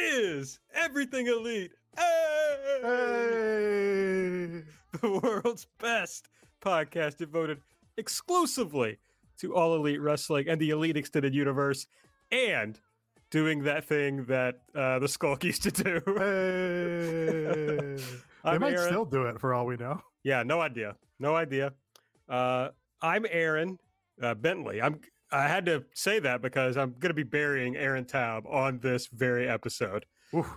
Is Everything Elite. Hey! The world's best podcast devoted exclusively to all elite wrestling and the elite extended universe and doing that thing that uh, the Skulk used to do. Hey. they might Aaron. still do it for all we know. Yeah, no idea. No idea. Uh, I'm Aaron uh, Bentley. I'm. I had to say that because I'm going to be burying Aaron Taub on this very episode. Oof.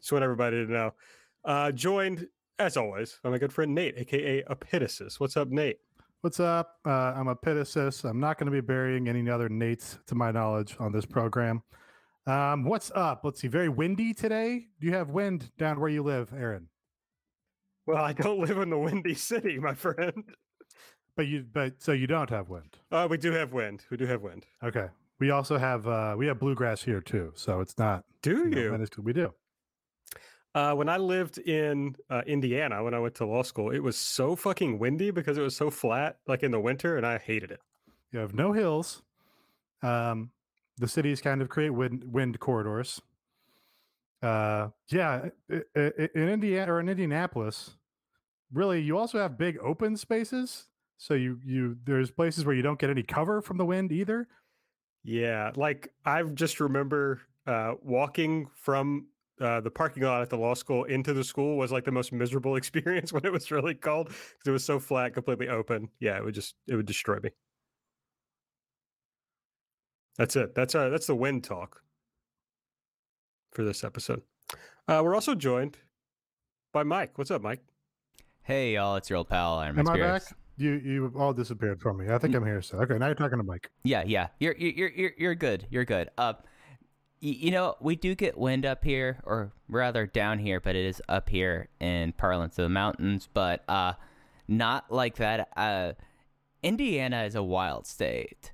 Just want everybody to know. Uh, joined, as always, by my good friend Nate, aka Epitasis. What's up, Nate? What's up? Uh, I'm Epitasis. I'm not going to be burying any other Nates, to my knowledge, on this program. Um, what's up? Let's see. Very windy today. Do you have wind down where you live, Aaron? Well, I don't live in the Windy City, my friend. But you, but so you don't have wind. Uh, we do have wind. We do have wind. Okay. We also have uh, we have bluegrass here too, so it's not. Do you you? we do. Uh, when I lived in uh, Indiana, when I went to law school, it was so fucking windy because it was so flat, like in the winter, and I hated it. You have no hills. Um, the cities kind of create wind wind corridors. Uh, yeah, in Indiana or in Indianapolis, really, you also have big open spaces. So you you there's places where you don't get any cover from the wind either. Yeah, like I just remember uh, walking from uh, the parking lot at the law school into the school was like the most miserable experience when it was really cold because it was so flat, completely open. Yeah, it would just it would destroy me. That's it. That's uh that's the wind talk for this episode. Uh, we're also joined by Mike. What's up, Mike? Hey y'all, it's your old pal Iron Am Man I back? You you all disappeared from me. I think I'm here. So okay, now you're talking to Mike. Yeah, yeah, you're you're you're you're good. You're good. Uh, y- you know we do get wind up here, or rather down here, but it is up here in parlance of the mountains, but uh, not like that. Uh, Indiana is a wild state,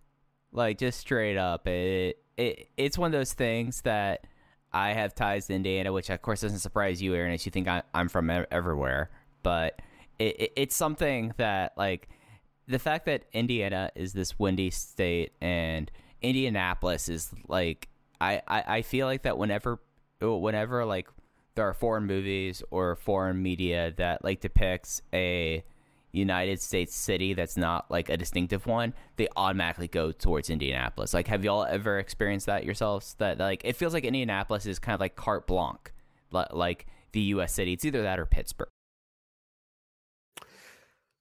like just straight up. It it it's one of those things that I have ties to Indiana, which of course doesn't surprise you, Aaron, as you think I, I'm from everywhere. But it, it, it's something that like the fact that Indiana is this windy state and Indianapolis is like I, I, I feel like that whenever oh, whenever like there are foreign movies or foreign media that like depicts a United States city that's not like a distinctive one, they automatically go towards Indianapolis. Like, have y'all ever experienced that yourselves? That like it feels like Indianapolis is kind of like carte blanche, like the U.S. city. It's either that or Pittsburgh.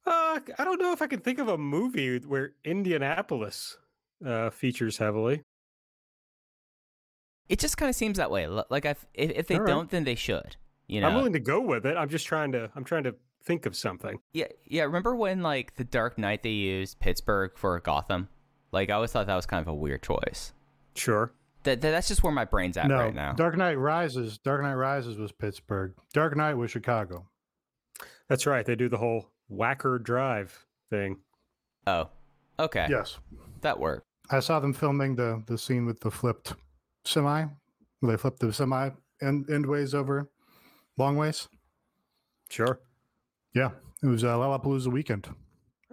Uh, I don't know if I can think of a movie where Indianapolis uh, features heavily. It just kind of seems that way. Like, if if, if they right. don't, then they should. You know, I'm willing to go with it. I'm just trying to. I'm trying to think of something. Yeah, yeah. Remember when like the Dark Knight they used Pittsburgh for Gotham? Like I always thought that was kind of a weird choice. Sure. That, that that's just where my brain's at no, right now. Dark Knight Rises. Dark Knight Rises was Pittsburgh. Dark Knight was Chicago. That's right. They do the whole Wacker Drive thing. oh, okay, Yes, that worked. I saw them filming the the scene with the flipped semi. They flipped the semi end endways over long ways. Sure. Yeah, it was uh, Lollapalooza weekend.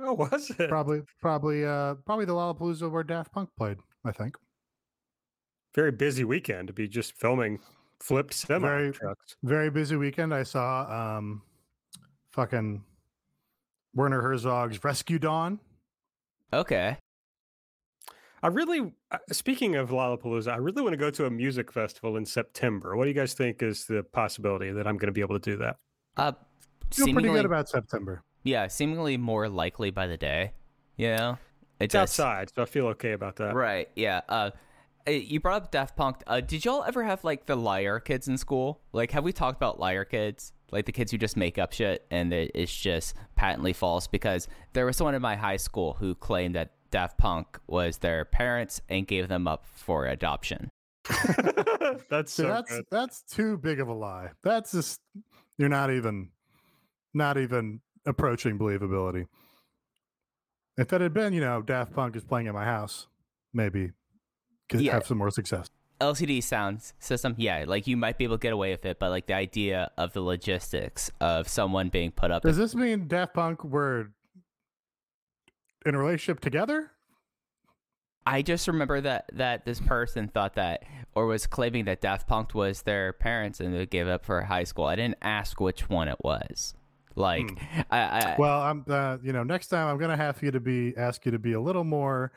Oh, was it? Probably, probably, uh, probably the Lollapalooza where Daft Punk played. I think. Very busy weekend to be just filming flipped semi Very- trucks. Very busy weekend. I saw um, fucking Werner Herzog's Rescue Dawn. Okay, I really, uh, speaking of Lollapalooza, I really want to go to a music festival in September. What do you guys think is the possibility that I'm going to be able to do that? uh, Feel pretty good about September. yeah, seemingly more likely by the day. You know, It's does- outside, so I feel okay about that. Right. Yeah. Uh, uh, you brought up Daft Punk. Uh, did y'all ever have like the liar kids in school? Like, have we talked about liar kids? Like the kids who just make up shit and it, it's just patently false. Because there was someone in my high school who claimed that Daft Punk was their parents and gave them up for adoption. that's See, so that's good. that's too big of a lie. That's just you're not even not even approaching believability. If it had been, you know, Daft Punk is playing at my house, maybe could Yeah. have some more success. LCD sound system, yeah, like you might be able to get away with it, but like the idea of the logistics of someone being put up. Does this mean Daft Punk were in a relationship together? I just remember that that this person thought that or was claiming that Daft Punk was their parents and they gave up for high school. I didn't ask which one it was. Like, I, I Well, I'm uh, you know, next time I'm gonna have you to be ask you to be a little more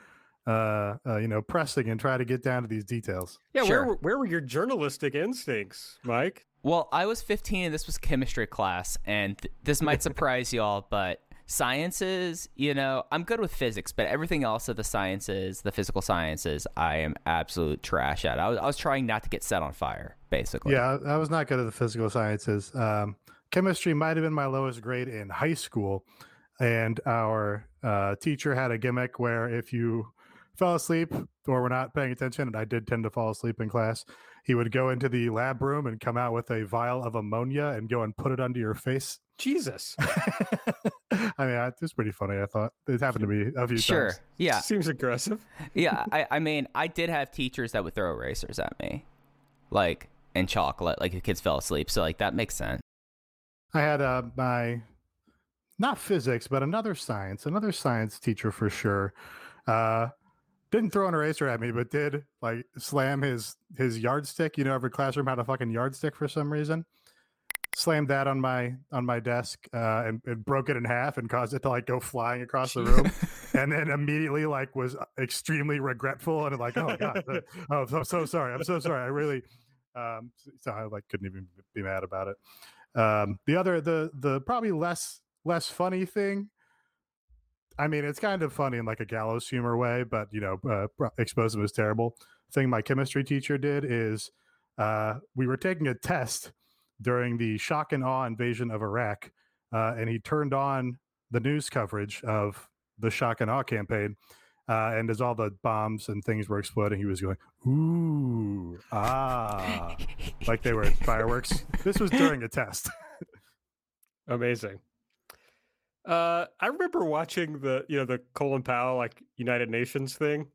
uh, uh you know, pressing and try to get down to these details. yeah. Sure. Where were- where were your journalistic instincts, Mike? Well, I was 15 and this was chemistry class, and th- this might surprise y'all, but sciences, you know, I'm good with physics, but everything else of the sciences, the physical sciences, I am absolute trash at. I was, I was trying not to get set on fire, basically. Yeah, I I was not good at the physical sciences. Um, chemistry might have been my lowest grade in high school, and our uh, teacher had a gimmick where if you fell asleep or were not paying attention, and I did tend to fall asleep in class, he would go into the lab room and come out with a vial of ammonia and go and put it under your face. Jesus, I mean, I- it was pretty funny. I thought it happened to me a few Sure. times. Sure. Yeah. seems aggressive. Yeah. I, I mean, I did have teachers that would throw erasers at me, like, and chocolate, like the kids fell asleep. So, like, that makes sense. I had uh, my not physics, but another science, another science teacher for sure. Uh, didn't throw an eraser at me, but did like slam his his yardstick. You know, every classroom had a fucking yardstick for some reason. Slammed that on my on my desk uh, and, and broke it in half and caused it to like go flying across the room. and then immediately like was extremely regretful and like, oh god, uh, oh, I'm so sorry. I'm so sorry. I really, um, so I like couldn't even be mad about it. Um, the other, the the probably less less funny thing. I mean, it's kind of funny in like a gallows humor way, but you know, uh, explosive is terrible. Thing my chemistry teacher did is uh, we were taking a test during the shock and awe invasion of Iraq, uh, and he turned on the news coverage of the shock and awe campaign. Uh, and as all the bombs and things were exploding, he was going, "Ooh, ah," like they were fireworks. This was during a test. Amazing. Uh, I remember watching the you know the Colin Powell like United Nations thing.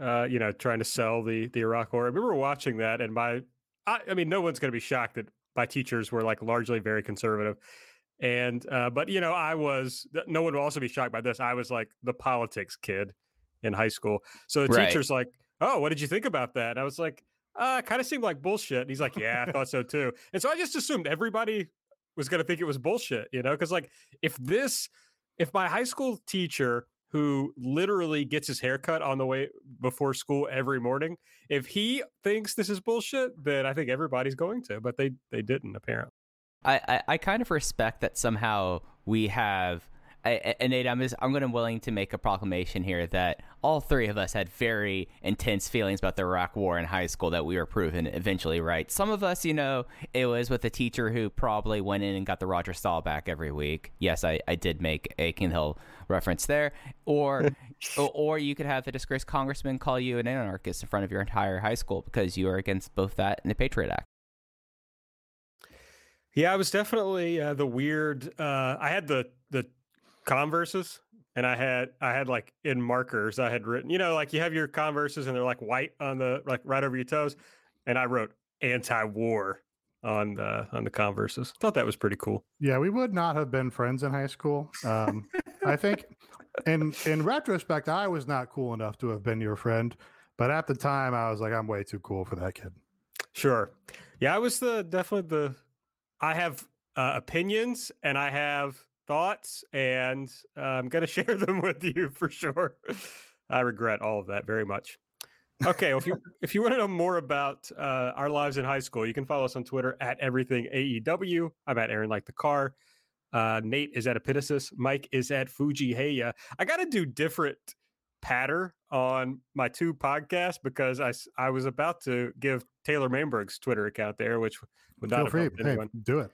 Uh, you know, trying to sell the the Iraq War. I remember watching that, and my, I, I mean, no one's going to be shocked that my teachers were like largely very conservative, and uh, but you know, I was. No one will also be shocked by this. I was like the politics kid in high school, so the Right. teacher's like, "Oh, what did you think about that?" And I was like, "Uh, kind of seemed like bullshit." And he's like, "Yeah, I thought so too." And so I just assumed everybody was going to think it was bullshit, you know? Because, like, if this, if my high school teacher who literally gets his haircut on the way before school every morning, if he thinks this is bullshit, then I think everybody's going to, but they they didn't apparently. I, I, I kind of respect that somehow we have. I, and Nate, I'm just, I'm going to willing to make a proclamation here that all three of us had very intense feelings about the Iraq War in high school that we were proven eventually right. Some of us, you know, it was with a teacher who probably went in and got the Roger Staubach every week. Yes, I, I did make a King Hill reference there. Or, or or you could have a disgraced congressman call you an anarchist in front of your entire high school because you are against both that and the Patriot Act. Yeah, I was definitely uh, the weird. Uh, I had the the Converses, and I had I had like in markers. I had written, you know, like you have your Converses, and they're like white on the like right over your toes, and I wrote anti-war on the on the Converses. Thought that was pretty cool. Yeah, we would not have been friends in high school. Um, I think, in in retrospect, I was not cool enough to have been your friend, but at the time, I was like, I'm way too cool for that kid. Sure. Yeah, I was the definitely the. I have uh, opinions and I have thoughts, and uh, I'm going to share them with you for sure. I regret all of that very much. Okay, well, if you if you want to know more about uh, our lives in high school, you can follow us on Twitter at everything AEW. I'm at Aaron like the car. Uh, Nate is at Epitasis. Mike is at Fuji Heya. I got to do different patter on my two podcasts because I, I was about to give Taylor Mainberg's Twitter account there, which would not Feel have free, hey, do it.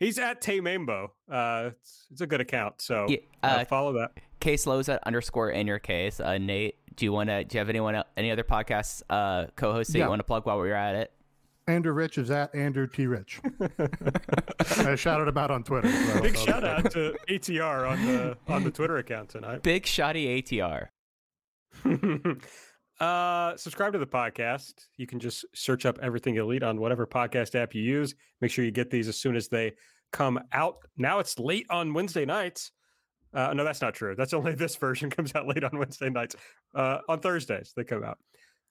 He's at Tay Mambo. Uh, it's, it's a good account, so Yeah, uh, uh, follow that. case Loza underscore in your case. Uh, Nate, do you want to? Do you have anyone, any other podcasts uh, co-hosts that Yeah. you want to plug while we're at it? Andrew Rich is at Andrew T Rich. I shouted him out on Twitter. so Big I'll- shout out to ATR on the on the Twitter account tonight. Big shoddy ATR. uh, subscribe to the podcast. You can just search up Everything Elite on whatever podcast app you use. Make sure you get these as soon as they come out. Now it's late on Wednesday nights. Uh, no, that's not true. That's only this version comes out late on Wednesday nights. Uh, on Thursdays, they come out.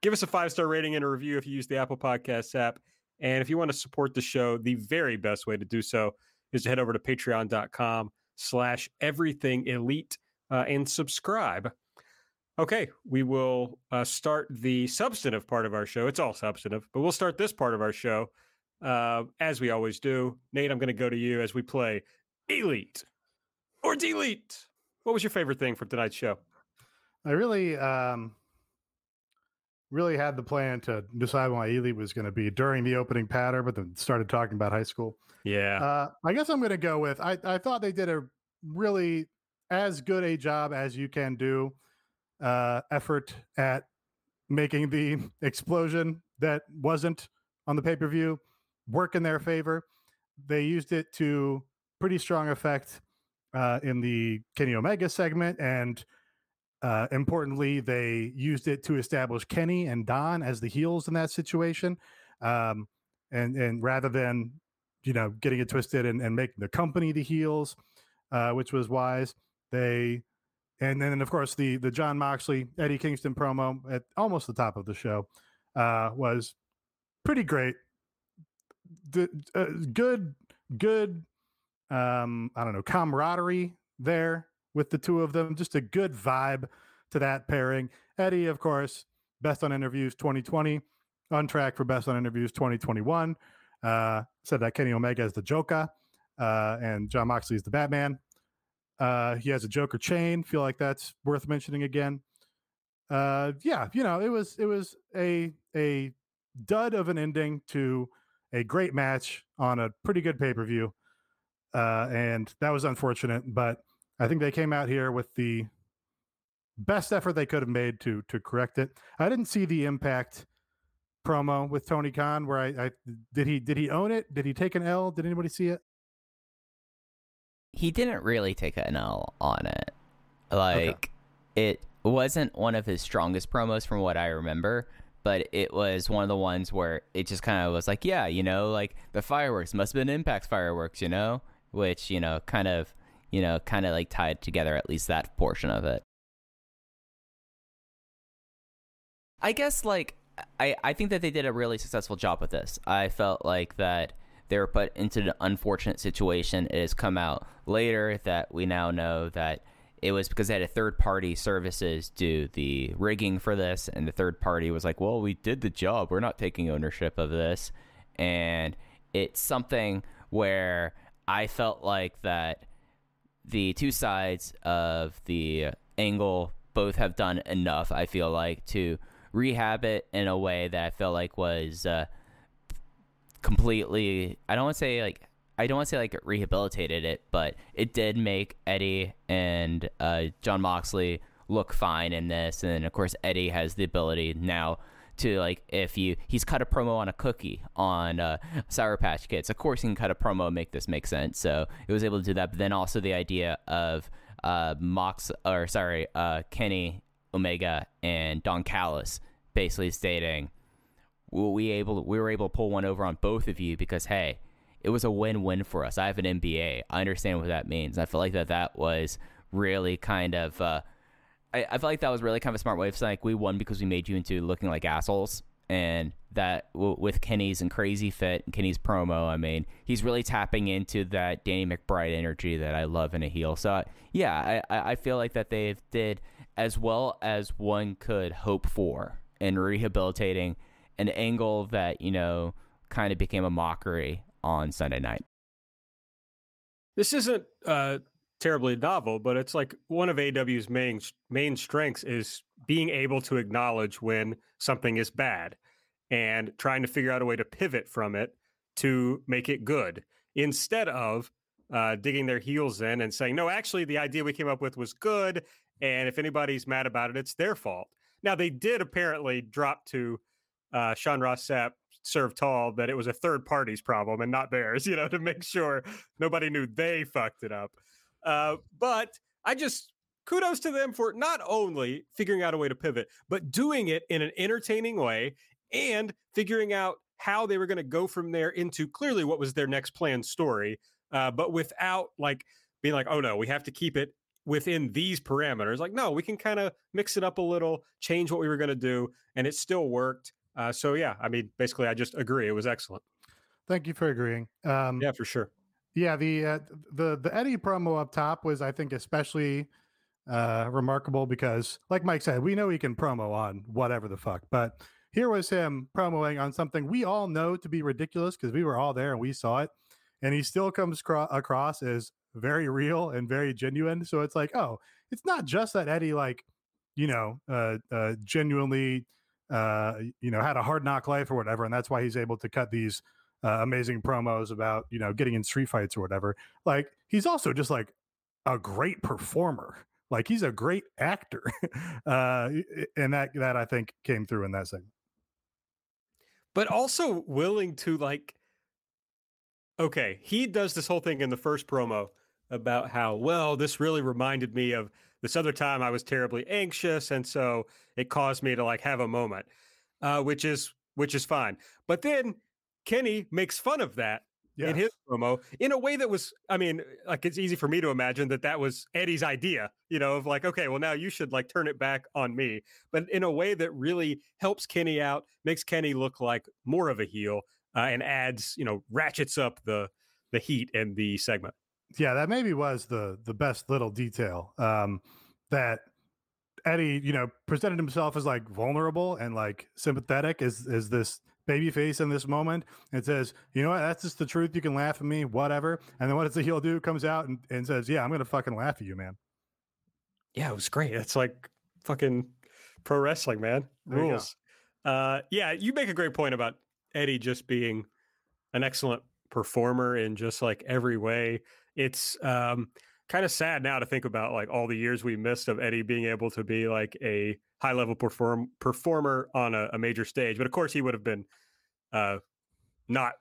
Give us a five star rating and a review if you use the Apple Podcasts app. And if you want to support the show, the very best way to do so is to head over to patreon.com slash everything elite uh, and subscribe. Okay, we will uh, start the substantive part of our show. It's all substantive, but we'll start this part of our show uh, as we always do. Nate, I'm going to go to you as we play Elite or Delete. What was your favorite thing from tonight's show? I really, um, really had the plan to decide what my elite was going to be during the opening pattern, but then started talking about high school. Yeah. Uh, I guess I'm going to go with. I, I thought they did a really as good a job as you can do uh, effort at making the explosion that wasn't on the pay per view work in their favor. They used it to pretty strong effect uh, in the Kenny Omega segment, and uh, importantly, they used it to establish Kenny and Don as the heels in that situation. Um, and and rather than you know getting it twisted and, and making the company the heels, uh, which was wise, they and then of course the the Jon Moxley Eddie Kingston promo at almost the top of the show uh, was pretty great. The, uh, good good um, I don't know camaraderie there with the two of them. Just a good vibe to that pairing. Eddie, of course, best on interviews 2020, on track for best on interviews 2021. Uh, said that Kenny Omega is the Joker, uh, and Jon Moxley is the Batman. Uh, he has a Joker chain. Feel like that's worth mentioning again. Uh, yeah, you know, it was it was a a dud of an ending to a great match on a pretty good pay per view, uh, and that was unfortunate. But I think they came out here with the best effort they could have made to to correct it. I didn't see the impact promo with Tony Khan where I, I did he did he own it? Did he take an L? Did anybody see it? He didn't really take an L on it. Like it wasn't one of his strongest promos from what I remember, but it was one of the ones where it just kind of was like, yeah, you know, like the fireworks must have been Impact's fireworks, you know, which you know, kind of, you know, kind of like tied together at least that portion of it. I guess like I I think that they did a really successful job with this. I felt like that they were put into an unfortunate situation. It has come out later that we now know that it was because they had a third party services do the rigging for this, and the third party was like, "Well, we did the job. We're not taking ownership of this," and it's something where I felt like that the two sides of the angle both have done enough. I feel like to rehab it in a way that I felt like was uh, completely. I don't want to say like I don't want to say like it rehabilitated it, but it did make Eddie and uh, Jon Moxley look fine in this, and of course Eddie has the ability now to like if you he's cut a promo on a cookie on uh, Sour Patch Kids. Of course, he can cut a promo and make this make sense. So it was able to do that. But then also the idea of uh, Mox or sorry, uh, Kenny Omega and Don Callis basically stating we able we were able to pull one over on both of you because hey, it was a win-win for us. I have an MBA. I understand what that means. I feel like that that was really kind of. Uh, I, I feel like that was really kind of a smart way of saying like we won because we made you into looking like assholes. And that w- with Kenny's and crazy fit and Kenny's promo, I mean, he's really tapping into that Danny McBride energy that I love in a heel. So yeah, I, I I feel like that they did as well as one could hope for in rehabilitating an angle that you know kind of became a mockery on Sunday night. This isn't uh, terribly novel, but it's like one of AEW's main main strengths is being able to acknowledge when something is bad and trying to figure out a way to pivot from it to make it good instead of uh, digging their heels in and saying, no, actually, the idea we came up with was good. And if anybody's mad about it, it's their fault. Now, they did apparently drop to uh, Sean Ross Sapp serve tall that it was a third party's problem and not theirs, you know, to make sure nobody knew they fucked it up. Uh, but I just kudos to them for not only figuring out a way to pivot, but doing it in an entertaining way and figuring out how they were going to go from there into clearly what was their next planned story, uh, but without like being like, oh no, we have to keep it within these parameters. Like, no, we can kind of mix it up a little, change what we were going to do, and it still worked. Uh, so yeah, I mean, basically, I just agree. It was excellent. Thank you for agreeing. Um, yeah, for sure. Yeah, the uh, the the Eddie promo up top was, I think, especially uh, remarkable because, like Mike said, we know he can promo on whatever the fuck, but here was him promoing on something we all know to be ridiculous because we were all there and we saw it, and he still comes cro- across as very real and very genuine. So it's like, oh, it's not just that Eddie, like, you know, uh, uh, genuinely, uh, you know, had a hard knock life or whatever, and that's why he's able to cut these uh, amazing promos about you know getting in street fights or whatever. Like, he's also just like a great performer. Like he's a great actor, uh, and that that I think came through in that segment. But also willing to like, okay, he does this whole thing in the first promo about how well this really reminded me of this other time I was terribly anxious, and so it caused me to like have a moment, uh, which is which is fine. But then Kenny makes fun of that yes. in his promo in a way that was, I mean, like it's easy for me to imagine that that was Eddie's idea, you know, of like, okay, well now you should like turn it back on me, but in a way that really helps Kenny out, makes Kenny look like more of a heel, uh, and adds, you know, ratchets up the the heat in the segment yeah, that maybe was the the best little detail. Um, that Eddie, you know, presented himself as like vulnerable and like sympathetic as as this baby face in this moment. It says, you know what, that's just the truth. You can laugh at me, whatever. And then what does the heel do? Comes out and, and says, Yeah, I'm gonna fucking laugh at you, man. Yeah, it was great. It's like fucking pro wrestling, man. Rules. Uh yeah, you make a great point about Eddie just being an excellent performer in just like every way it's um, kind of sad now to think about like all the years we missed of Eddie being able to be like a high level perform performer on a, a major stage. But of course, he would have been uh, not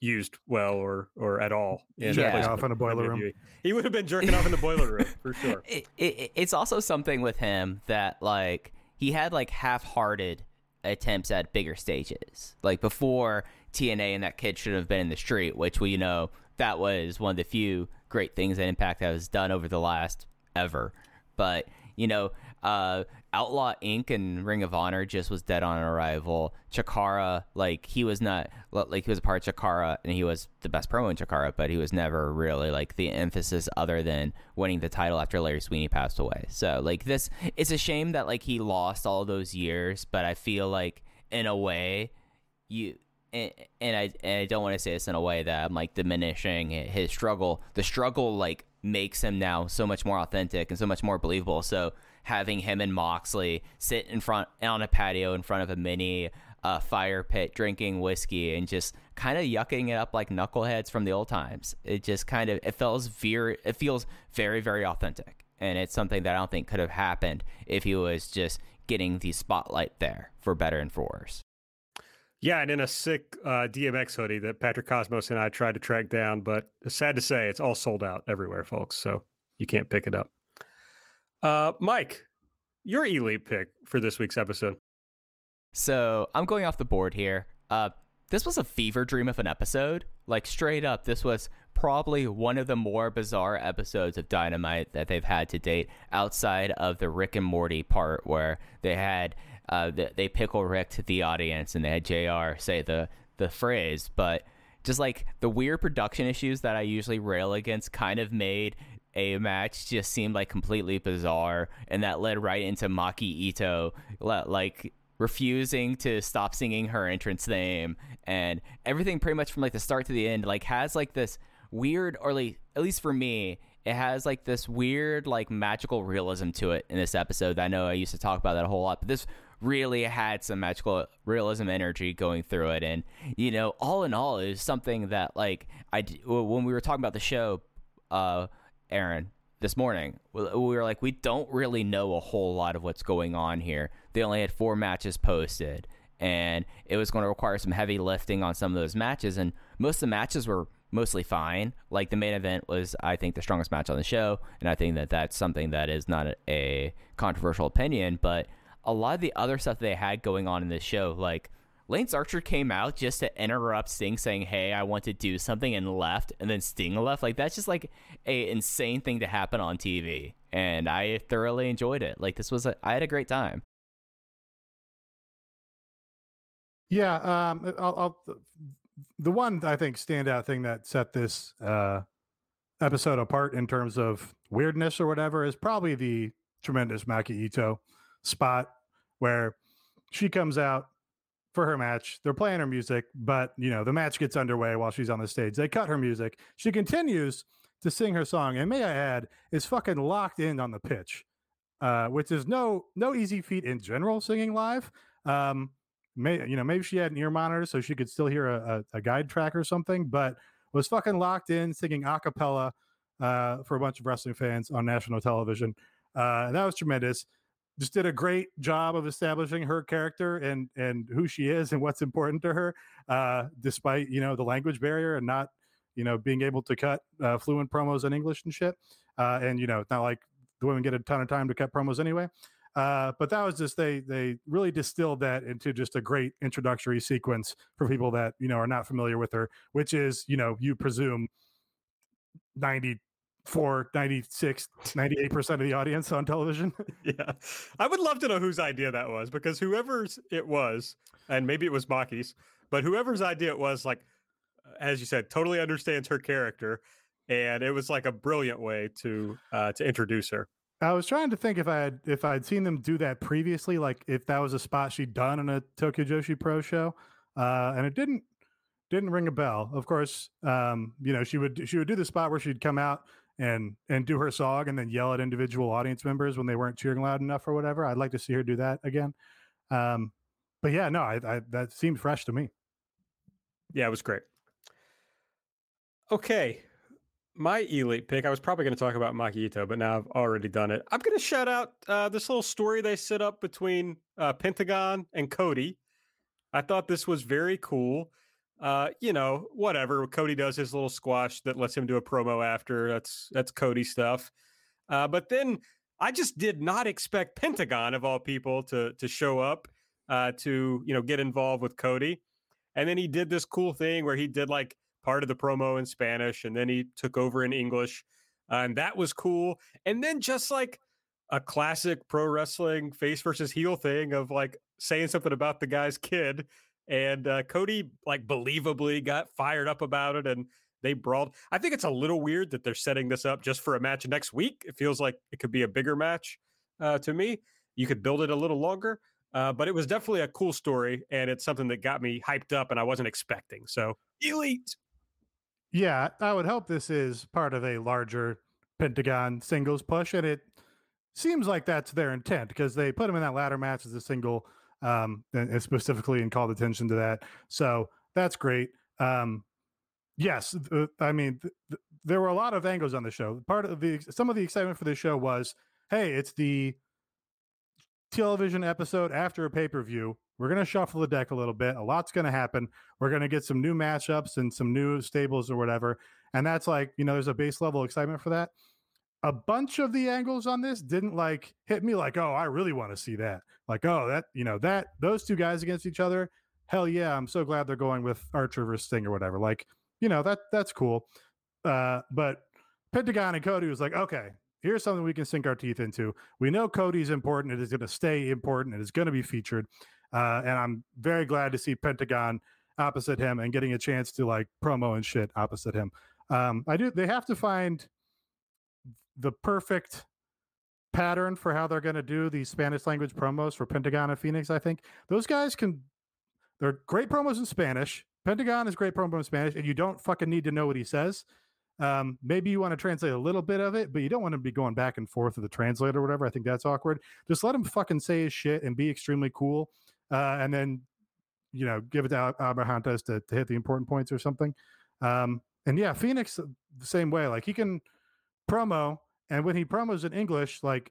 used well or or at all in yeah. off in a boiler room. He would have been jerking off in the boiler room for sure. It, it, it's also something with him that like he had like half-hearted attempts at bigger stages. Like before TNA and that kid should have been in the street, which we you know that was one of the few great things that Impact has done over the last ever. But you know, uh, Outlaw Inc. and Ring of Honor just was dead on arrival. Chikara, like he was not like he was a part of Chikara and he was the best promo in Chikara, but he was never really like the emphasis other than winning the title after Larry Sweeney passed away. So like this, it's a shame that like he lost all those years, but I feel like in a way you and, and I and I don't want to say this in a way that I'm like diminishing his struggle. The struggle like makes him now so much more authentic and so much more believable. So having him and Moxley sit in front on a patio in front of a mini uh, fire pit, drinking whiskey and just kind of yucking it up like knuckleheads from the old times. It just kind of it feels very it feels very very authentic, and it's something that I don't think could have happened if he was just getting the spotlight there for better and for worse. Yeah, and in a sick uh, DMX hoodie that Patrick Cosmos and I tried to track down, but sad to say, it's all sold out everywhere, folks. So you can't pick it up. Uh, Mike, your elite pick for this week's episode. So I'm going off the board here. Uh, this was a fever dream of an episode. Like straight up, this was probably one of the more bizarre episodes of Dynamite that they've had to date, outside of the Rick and Morty part where they had uh, they, pickle Rick the audience and they had Jr. say the the phrase, but just like the weird production issues that I usually rail against kind of made a match just seem like completely bizarre, and that led right into Maki Ito like refusing to stop singing her entrance theme, and everything pretty much from like the start to the end like has like this weird, or like, at least for me, it has like this weird like magical realism to it in this episode. I know I used to talk about that a whole lot, but this really had some magical realism energy going through it. And, you know, all in all, is something that, like, I, when we were talking about the show uh, Aaron, this morning. We were like, we don't really know a whole lot of what's going on here. They only had four matches posted, and it was going to require some heavy lifting on some of those matches. And most of the matches were mostly fine. Like the main event was, I think, the strongest match on the show, and I think that that's something that is not a, a controversial opinion. But a lot of the other stuff they had going on in this show, like Lance Archer came out just to interrupt Sting saying, "Hey, I want to do something," and left, and then Sting left. Like that's just like a insane thing to happen on TV, and I thoroughly enjoyed it. Like this was, a, I had a great time. Yeah, um, I'll, I'll, the one I think standout thing that set this uh, episode apart in terms of weirdness or whatever is probably the tremendous Maki Ito spot where she comes out for her match. They're playing her music, but you know, the match gets underway while she's on the stage. They cut her music. She continues to sing her song, and may I add, is fucking locked in on the pitch, uh, which is no no easy feat in general singing live. Um, may you know maybe she had an ear monitor so she could still hear a, a, a guide track or something, but was fucking locked in singing a cappella uh, for a bunch of wrestling fans on national television. Uh, that was tremendous just did a great job of establishing her character and and who she is and what's important to her, uh, despite you know the language barrier and not you know being able to cut uh, fluent promos in English and shit. Uh, and you know, it's not like the women get a ton of time to cut promos anyway. Uh, but that was just they they really distilled that into just a great introductory sequence for people that you know are not familiar with her, which is you know you presume ninety for 96 98% of the audience on television. Yeah. I would love to know whose idea that was because whoever's it was and maybe it was maki's but whoever's idea it was like as you said totally understands her character and it was like a brilliant way to uh to introduce her. I was trying to think if i had if i'd seen them do that previously like if that was a spot she'd done in a tokyo joshi pro show uh and it didn't didn't ring a bell. Of course, um, you know she would she would do the spot where she'd come out and and do her song and then yell at individual audience members when they weren't cheering loud enough or whatever. I'd like to see her do that again. Um, but yeah, no, I, I that seemed fresh to me. Yeah, it was great. Okay, my elite pick. I was probably going to talk about Maki Ito, but now I've already done it. I'm going to shout out uh, this little story they set up between uh, Pentagon and Cody. I thought this was very cool uh, you know, whatever. Cody does his little squash that lets him do a promo after. That's that's Cody stuff. Uh, but then I just did not expect Pentagon of all people to to show up uh, to you know get involved with Cody, and then he did this cool thing where he did like part of the promo in Spanish, and then he took over in English, uh, and that was cool. And then just like a classic pro wrestling face versus heel thing of like saying something about the guy's kid and uh, Cody like believably got fired up about it, and they brawled. I think it's a little weird that they're setting this up just for a match next week. It feels like it could be a bigger match uh, to me. You could build it a little longer, uh, but it was definitely a cool story, and it's something that got me hyped up, and I wasn't expecting. So elite. Yeah, I would hope this is part of a larger Pentagon singles push, and it seems like that's their intent because they put him in that ladder match as a single um, and specifically and called attention to that. So that's great. Um, yes, th- I mean, th- th- there were a lot of angles on the show. Part of the some of the excitement for this show was, hey, it's the television episode after a pay per view. We're going to shuffle the deck a little bit. A lot's going to happen. We're going to get some new matchups and some new stables or whatever. And that's like, you know, there's a base level excitement for that a bunch of the angles on this didn't like hit me like, oh, I really want to see that. Like, oh, that, you know, that those two guys against each other, hell yeah, I'm so glad they're going with Archer versus Sting or whatever. Like, you know, that that's cool. Uh, but Pentagon and Cody was like, okay, here's something we can sink our teeth into. We know Cody's important. It is going to stay important. It is going to be featured. Uh, and I'm very glad to see Pentagon opposite him and getting a chance to like promo and shit opposite him. Um, I do. They have to find the perfect pattern for how they're going to do these Spanish language promos for Pentagon and Fenix. I think those guys can. They're great promos in Spanish. Pentagon is great promo in Spanish, and you don't fucking need to know what he says. Um, maybe you want to translate a little bit of it, but you don't want to be going back and forth with the translator or whatever. I think that's awkward. Just let him fucking say his shit and be extremely cool, uh, and then you know give it to Abrahantes to, to hit the important points or something. Um, and yeah, Fenix the same way. Like he can promo, and when he promos in English, like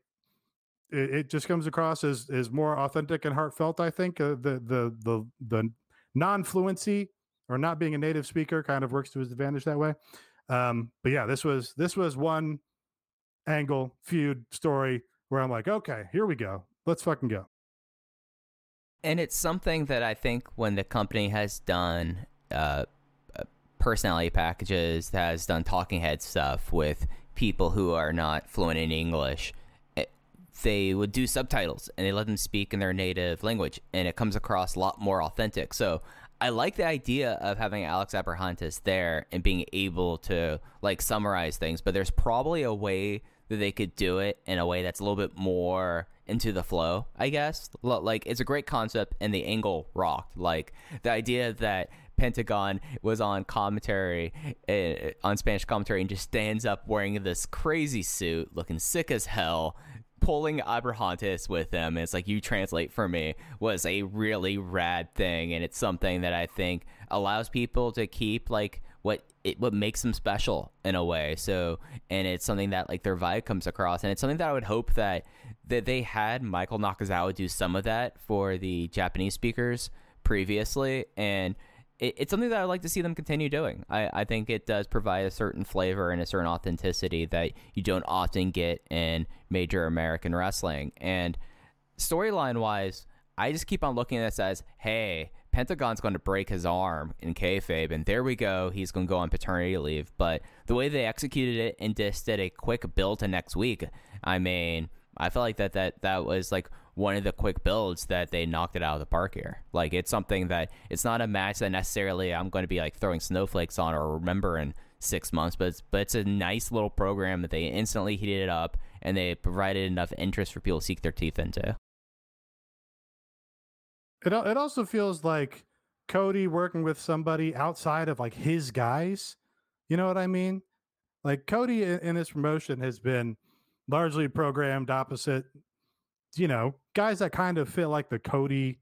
it, it just comes across as as more authentic and heartfelt. I think uh, the the the the non fluency or not being a native speaker kind of works to his advantage that way. Um, but yeah, this was this was one angle feud story where I'm like, okay, here we go. Let's fucking go. And it's something that I think when the company has done uh, uh, personality packages, has done talking head stuff with people who are not fluent in English, eh, they would do subtitles and they let them speak in their native language, and it comes across a lot more authentic. So I like the idea of having Alex Abrahantes there and being able to like summarize things, but there's probably a way that they could do it in a way that's a little bit more into the flow, I guess. Like it's a great concept and the angle rocked. Like the idea that Pentagon was on commentary uh, on Spanish commentary and just stands up wearing this crazy suit, looking sick as hell, pulling Abrahantes with him. And it's like you translate for me was a really rad thing, and it's something that I think allows people to keep like what it what makes them special in a way. So, and it's something that like their vibe comes across, and it's something that I would hope that that they had Michael Nakazawa do some of that for the Japanese speakers previously, and it, it's something that I'd like to see them continue doing. I, I think it does provide a certain flavor and a certain authenticity that you don't often get in major American wrestling. And storyline wise, I just keep on looking at this as, hey, Pentagon's going to break his arm in kayfabe, and there we go. He's going to go on paternity leave. But the way they executed it and just did a quick build to next week, I mean, I felt like that that that was like one of the quick builds that they knocked it out of the park here. Like it's something that it's not a match that necessarily I'm going to be like throwing snowflakes on or remember in six months, but it's, but it's a nice little program that they instantly heated it up and they provided enough interest for people to seek their teeth into. It it also feels like Cody working with somebody outside of like his guys. You know what I mean? Like Cody in, in this promotion has been largely programmed opposite, you know, guys that kind of fit like the Cody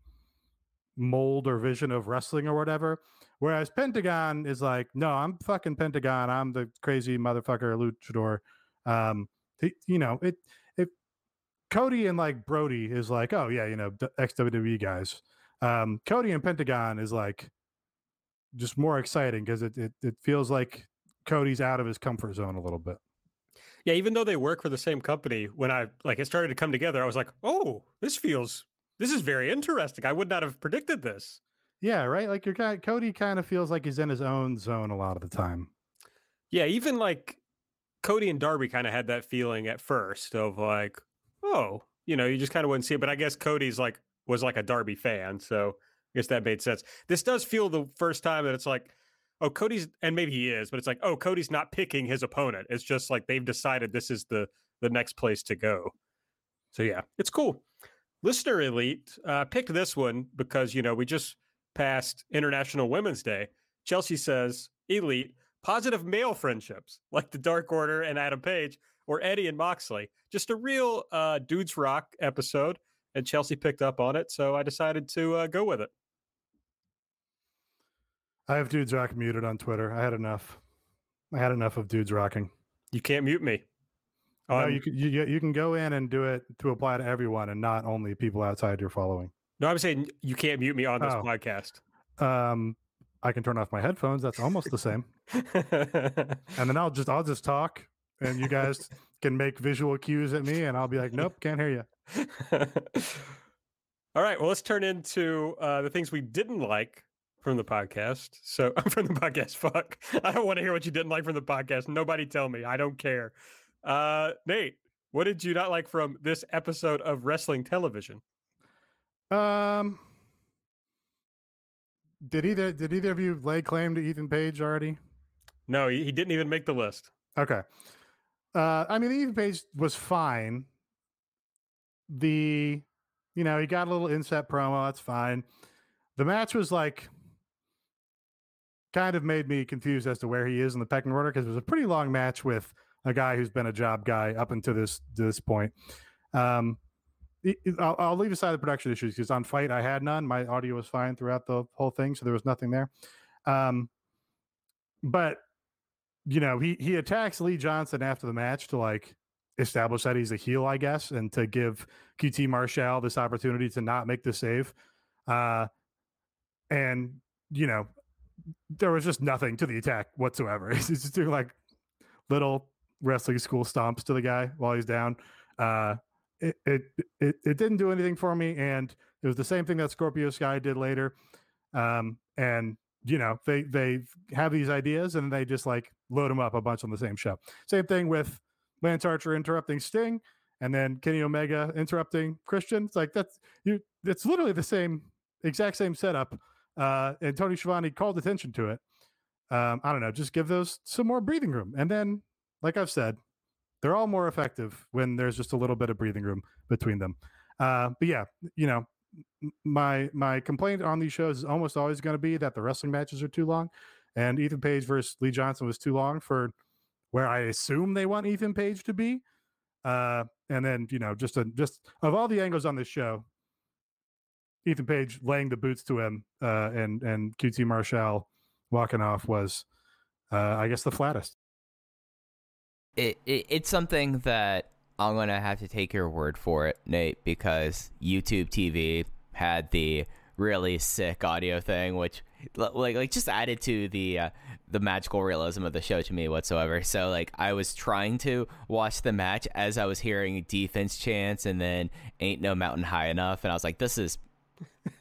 mold or vision of wrestling or whatever. Whereas Pentagon is like, no, I'm fucking Pentagon. I'm the crazy motherfucker luchador. Um, you know, it if Cody and like Brodie is like, oh yeah, you know, ex WWE guys. Um, Cody and Pentagon is like just more exciting because it, it it feels like Cody's out of his comfort zone a little bit. Yeah, even though they work for the same company, when I like it started to come together, I was like, oh, this feels this is very interesting. I would not have predicted this. Yeah, right. Like your guy Cody kind of feels like he's in his own zone a lot of the time. Yeah, even like Cody and Darby kind of had that feeling at first of like, oh, you know, you just kind of wouldn't see it. But I guess Cody's like was like a Darby fan, so I guess that made sense. This does feel the first time that it's like, oh, Cody's, and maybe he is, but it's like, oh, Cody's not picking his opponent. It's just like they've decided this is the the next place to go. So yeah, it's cool. Listener Elite uh, picked this one because you know we just passed International Women's Day. Chelsea says Elite positive male friendships like the Dark Order and Adam Page or Eddie and Moxley. Just a real uh, Dudes Rock episode, and Chelsea picked up on it, so I decided to uh, go with it. I have Dudes Rock muted on Twitter. I had enough. I had enough of Dudes Rocking. You can't mute me. Um, no, you can you, you can go in and do it to apply to everyone and not only people outside your following. No, I'm saying you can't mute me on this oh. podcast. Um, I can turn off my headphones. That's almost the same. and then I'll just I'll just talk and you guys can make visual cues at me, and I'll be like, "Nope, can't hear you." All right, well, let's turn into uh, the things we didn't like from the podcast. So from the podcast, fuck, I don't want to hear what you didn't like from the podcast. Nobody tell me. I don't care. Uh, Nate, what did you not like from this episode of wrestling television? Um, did either did either of you lay claim to Ethan Page already? No, he, he didn't even make the list. Okay. Uh, I mean, Ethan Page was fine. The, you know, he got a little inset promo. That's fine. The match was like, kind of made me confused as to where he is in the pecking order because it was a pretty long match with a guy who's been a job guy up until this this point. Um, I'll, I'll leave aside the production issues because on fight I had none. My audio was fine throughout the whole thing, so there was nothing there. Um, but you know, he he attacks Lee Johnson after the match to like establish that he's a heel, I guess, and to give QT Marshall this opportunity to not make the save. Uh, and you know, there was just nothing to the attack whatsoever. He's just doing like little wrestling school stomps to the guy while he's down. Uh, it, it it it didn't do anything for me, and it was the same thing that Scorpio Sky did later. Um, and you know, they they have these ideas and they just like load them up a bunch on the same show. Same thing with Lance Archer interrupting Sting, and then Kenny Omega interrupting Christian. It's like that's you. It's literally the same exact same setup. Uh, and Tony Schiavone called attention to it. Um, I don't know, just give those some more breathing room, and then, like I've said, they're all more effective when there's just a little bit of breathing room between them. Uh, but yeah, you know, my my complaint on these shows is almost always going to be that the wrestling matches are too long, and Ethan Page versus Lee Johnson was too long for where I assume they want Ethan Page to be. Uh, and then you know, just a, just of all the angles on this show, Ethan Page laying the boots to him uh, and and QT Marshall walking off was, uh, I guess, the flattest. It, it it's something that I'm gonna have to take your word for it, Nate, because YouTube TV had the really sick audio thing, which like like just added to the uh, the magical realism of the show to me whatsoever. So like I was trying to watch the match as I was hearing defense chants and then ain't no mountain high enough, and I was like, this is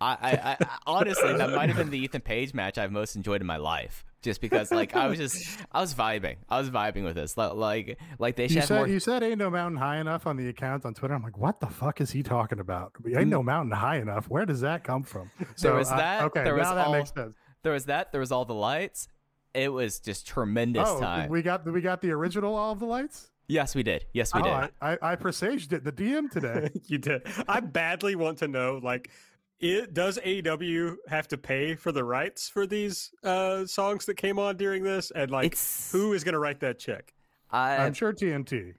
I, I, I honestly that might have been the Ethan Page match I've most enjoyed in my life. Just because, like, I was just, I was vibing, I was vibing with this. Like, like they should You have said more. you said ain't no mountain high enough on the account on Twitter. I'm like, what the fuck is he talking about? Ain't no mountain high enough. Where does that come from? There was I- that, okay, there was now that all- makes sense. There was that. There was all the lights. It was just tremendous Oh, time. we got we got the original all of the lights. yes, we did. Yes, we oh, did. I, I, I presaged it. The DM today. you did. I badly want to know, like, it does AEW have to pay for the rights for these uh, songs that came on during this, and like, It's- who is going to write that check? I, I'm sure TNT.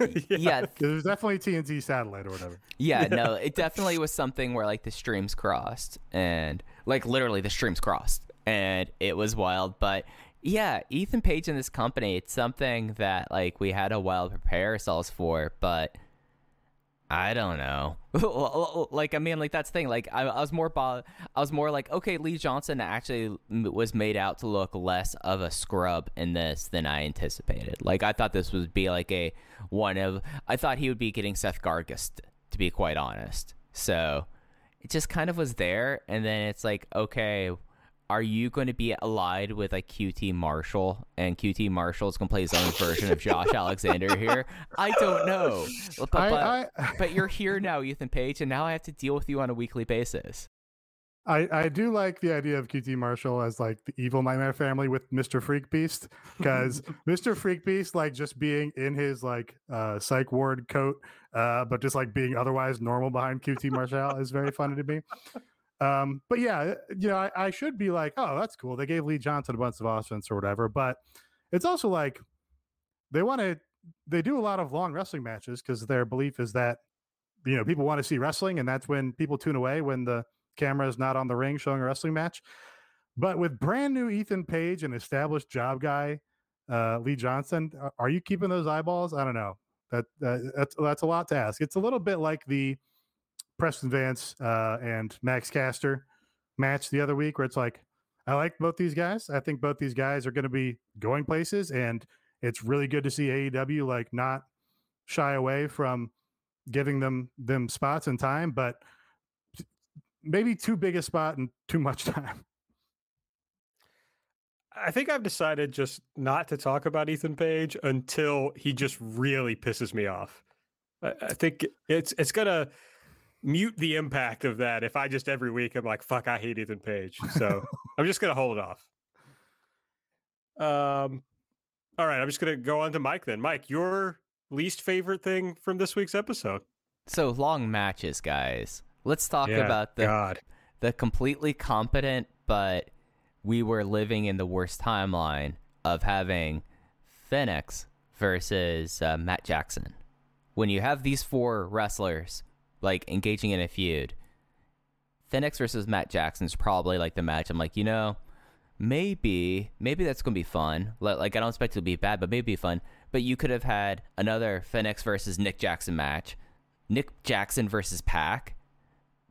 yeah, There's definitely TNT satellite or whatever. yeah, no, it definitely was something where like the streams crossed and like literally the streams crossed and it was wild. But yeah, Ethan Page and this company, it's something that like we had a while to prepare ourselves for, but I don't know. like I mean, like that's the thing. Like I, I was more, bo- I was more like, okay, Lee Johnson actually was made out to look less of a scrub in this than I anticipated. Like I thought this would be like a one of. I thought he would be getting Seth Gargis, to be quite honest. So it just kind of was there, and then it's like, okay, are you going to be allied with like QT Marshall and QT Marshall is going to play his own version of Josh Alexander here? I don't know. But, but, I, I, but you're here now, Ethan Page, and now I have to deal with you on a weekly basis. I, I do like the idea of QT Marshall as like the evil nightmare family with Mr. Freak Beast because Mr. Freak Beast like just being in his like uh psych ward coat uh but just like being otherwise normal behind QT Marshall is very funny to me. Um but yeah, you know, I, I should be like, oh, that's cool. They gave Lee Johnson a bunch of offense or whatever, but it's also like they want to they do a lot of long wrestling matches because their belief is that you know people want to see wrestling and that's when people tune away when the camera is not on the ring showing a wrestling match. But with brand new Ethan Page and established job guy uh, Lee Johnson, are you keeping those eyeballs? I don't know. That uh, that's that's a lot to ask. It's a little bit like the Preston Vance uh, and Max Caster match the other week, where it's like I like both these guys. I think both these guys are going to be going places, and it's really good to see AEW like not shy away from giving them them spots and time, but maybe too big a spot and too much time. I think I've decided just not to talk about Ethan Page until he just really pisses me off. I, I think it's it's gonna mute the impact of that if I just every week I'm like, fuck, I hate Ethan Page. So I'm just gonna hold it off. Um all right, I'm just gonna go on to Mike then. Mike, your least favorite thing from this week's episode. So long matches, guys. Let's talk Yeah, about the God. the completely competent, but we were living in the worst timeline of having Fenix versus uh, Matt Jackson. When you have these four wrestlers like engaging in a feud, Fenix versus Matt Jackson is probably like the match. I'm like, you know, maybe maybe that's gonna be fun. Like I don't expect it to be bad, but maybe fun. But you could have had another Fenix versus Nick Jackson match, Nick Jackson versus Pac,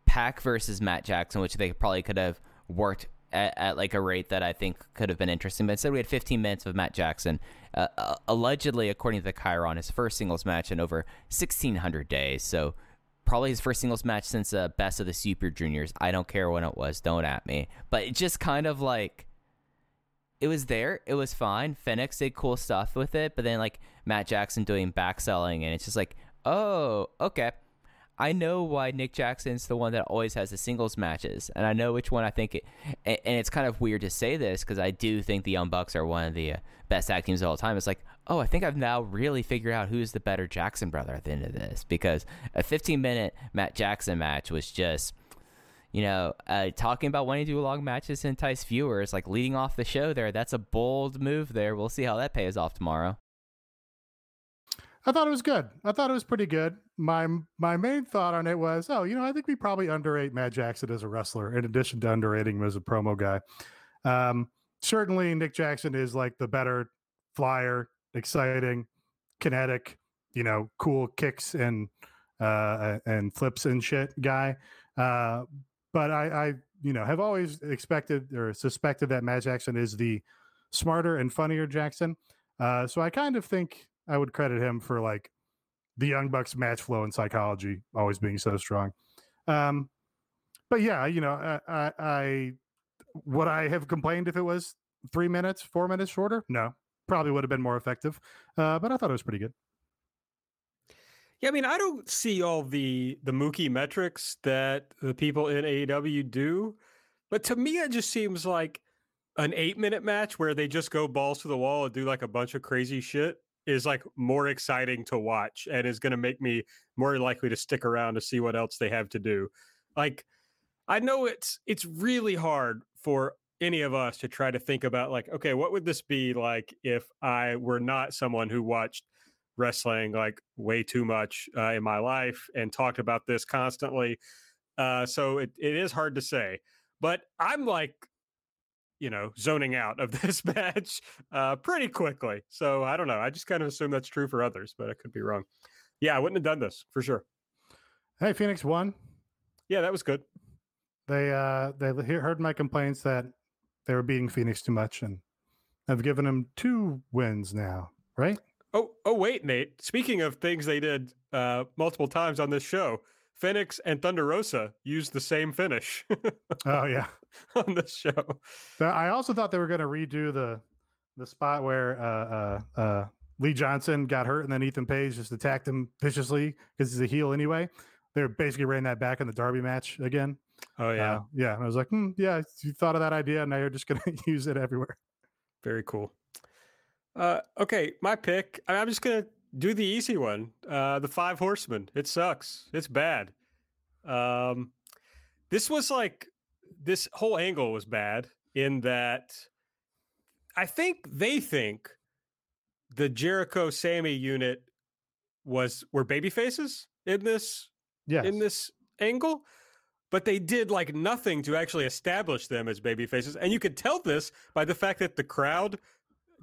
Pac versus Matt Jackson, which they probably could have worked at, at, like a rate that I think could have been interesting. But instead, we had 15 minutes of Matt Jackson, uh, uh, allegedly, according to the Chiron, his first singles match in over 1,600 days. So probably his first singles match since uh, Best of the Super Juniors. I don't care when it was. Don't at me. But it just kind of like it was there. It was fine. Fenix did cool stuff with it, but then like Matt Jackson doing back selling, and it's just like, oh, okay. I know why Nick Jackson's the one that always has the singles matches, and I know which one I think. It, and, it's kind of weird to say this because I do think the Young Bucks are one of the uh, best tag teams of all time. It's like, oh, I think I've now really figured out who's the better Jackson brother at the end of this because a 15 minute Matt Jackson match was just, you know, uh, talking about wanting to do long matches to entice viewers, like leading off the show there. That's a bold move there. We'll see how that pays off tomorrow. I thought it was good. I thought it was pretty good. My my main thought on it was, oh, you know, I think we probably underrate Matt Jackson as a wrestler, in addition to underrating him as a promo guy. Um, certainly, Nick Jackson is like the better flyer, exciting, kinetic, you know, cool kicks and uh, and flips and shit guy. Uh, but I, I, you know, have always expected or suspected that Matt Jackson is the smarter and funnier Jackson. Uh, so I kind of think I would credit him for like the Young Bucks match flow and psychology always being so strong. Um, but yeah, you know, I, I, I would I have complained if it was three minutes, four minutes shorter? No, probably would have been more effective. Uh, but I thought it was pretty good. Yeah, I mean, I don't see all the the Mookie metrics that the people in AEW do, but to me, it just seems like an eight minute match where they just go balls to the wall and do like a bunch of crazy shit is like more exciting to watch and is going to make me more likely to stick around to see what else they have to do. Like I know it's it's really hard for any of us to try to think about like okay, what would this be like if I were not someone who watched wrestling like way too much uh, in my life and talked about this constantly. Uh, so it, it is hard to say, but I'm like you know, zoning out of this match uh, pretty quickly. So I don't know. I just kind of assume that's true for others, but I could be wrong. Yeah, I wouldn't have done this for sure. Hey, Fenix won. Yeah, that was good. They uh they heard my complaints that they were beating Fenix too much, and I've given them two wins now. Right? Oh, oh, wait, Nate. Speaking of things they did uh, multiple times on this show, Fenix and Thunder Rosa used the same finish. oh yeah, on the show. I also thought they were going to redo the the spot where uh, uh, uh, Lee Johnson got hurt and then Ethan Page just attacked him viciously because he's a heel anyway. They basically ran that back in the Derby match again. Oh yeah, uh, yeah. And I was like, hmm, yeah, you thought of that idea, and now you're just going to use it everywhere. Very cool. Uh, okay, my pick. I'm just gonna do the easy one. Uh, the Five Horsemen. It sucks. It's bad. Um, this was like this whole angle was bad in that I think they think the Jericho Sammy unit was were baby faces in this yes. in this angle but they did like nothing to actually establish them as baby faces and you could tell this by the fact that the crowd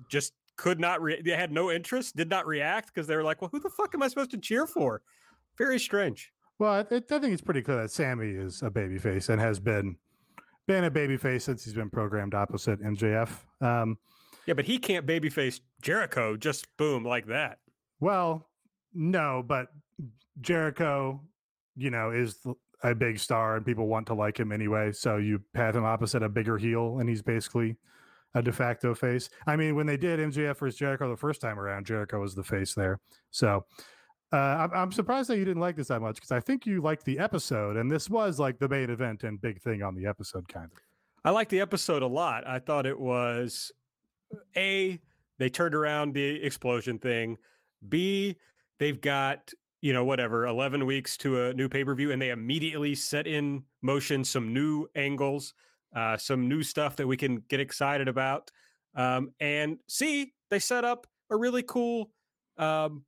just could not re- they had no interest did not react because they were like well who the fuck am i supposed to cheer for? Very strange. Well i, I think it's pretty clear that sammy is a babyface and has been been a babyface since he's been programmed opposite mjf um, yeah but he can't babyface jericho just boom like that. Well no but jericho you know is a big star and people want to like him anyway so you have him opposite a bigger heel and he's basically a de facto face. I mean, when they did MJF versus Jericho the first time around, Jericho was the face there. So uh, I'm, I'm, surprised that you didn't like this that much because I think you liked the episode, and this was like the main event and big thing on the episode, kind of. I liked the episode a lot. I thought it was a they turned around the explosion thing. B they've got you know whatever 11 weeks to a new pay per view, and they immediately set in motion some new angles uh, some new stuff that we can get excited about. Um, and see, they set up a really cool um,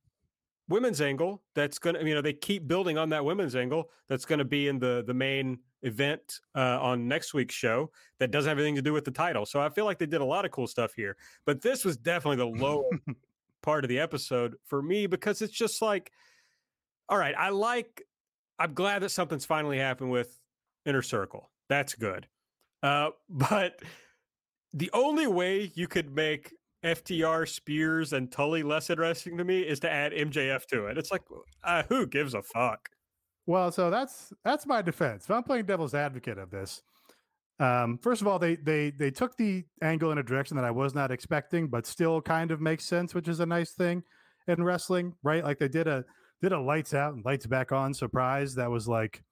women's angle that's going to, you know, they keep building on that women's angle that's going to be in the the main event uh, on next week's show that doesn't have anything to do with the title. So I feel like they did a lot of cool stuff here. But this was definitely the low part of the episode for me because it's just like, all right, I like, I'm glad that something's finally happened with Inner Circle. That's good. Uh, but the only way you could make FTR, Spears, and Tully less interesting to me is to add MJF to it. It's like, uh, who gives a fuck? Well, so that's that's my defense. If I'm playing devil's advocate of this, um, first of all, they they they took the angle in a direction that I was not expecting, but still kind of makes sense, which is a nice thing in wrestling, right? Like they did a did a lights out and lights back on surprise that was like,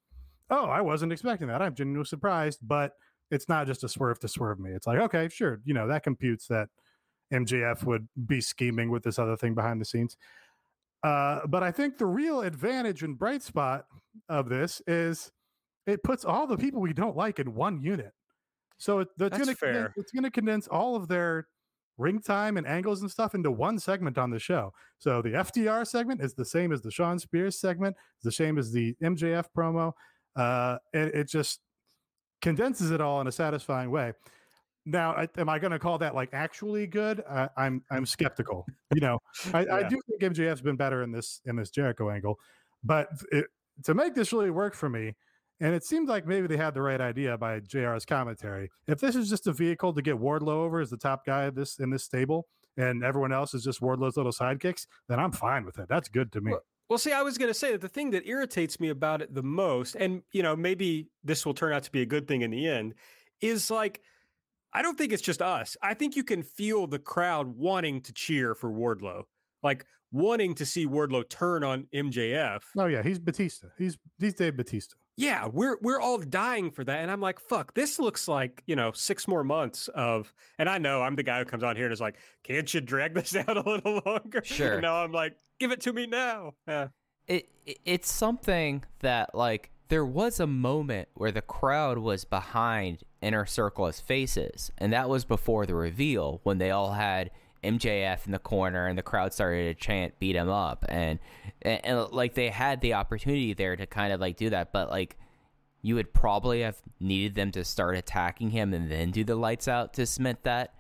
oh, I wasn't expecting that. I'm genuinely surprised, but it's not just a swerve to swerve me. It's like, okay, sure, you know that computes that MJF would be scheming with this other thing behind the scenes. Uh, but I think the real advantage and bright spot of this is it puts all the people we don't like in one unit. So it, that's, gonna fair. condense- it's going to condense all of their ring time and angles and stuff into one segment on the show. So the FTR segment is the same as the Shawn Spears segment, it's the same as the MJF promo. Uh, it just condenses it all in a satisfying way. Now, I, am I going to call that like actually good? Uh, I'm I'm skeptical. You know, I, I do think MJF's been better in this in this Jericho angle, but it, to make this really work for me, and it seemed like maybe they had the right idea by JR's commentary. If this is just a vehicle to get Wardlow over as the top guy of this in this stable, and everyone else is just Wardlow's little sidekicks, then I'm fine with it. That's good to me. Well, Well, see, I was going to say that the thing that irritates me about it the most, and you know, maybe this will turn out to be a good thing in the end, is like, I don't think it's just us. I think you can feel the crowd wanting to cheer for Wardlow, like wanting to see Wardlow turn on MJF. oh yeah, he's Batista. He's he's Dave Batista. Yeah, we're we're all dying for that, and I'm like, fuck, this looks like you know six more months of. And I know I'm the guy who comes on here and is like, can't you drag this out a little longer? Sure. And now I'm like, give it to me now. Yeah. it, it it's something that like there was a moment where the crowd was behind inner Circle's faces and that was before the reveal when they all had MJF in the corner and the crowd started to chant beat him up and, and and like they had the opportunity there to kind of like do that but like you would probably have needed them to start attacking him and then do the lights out to cement that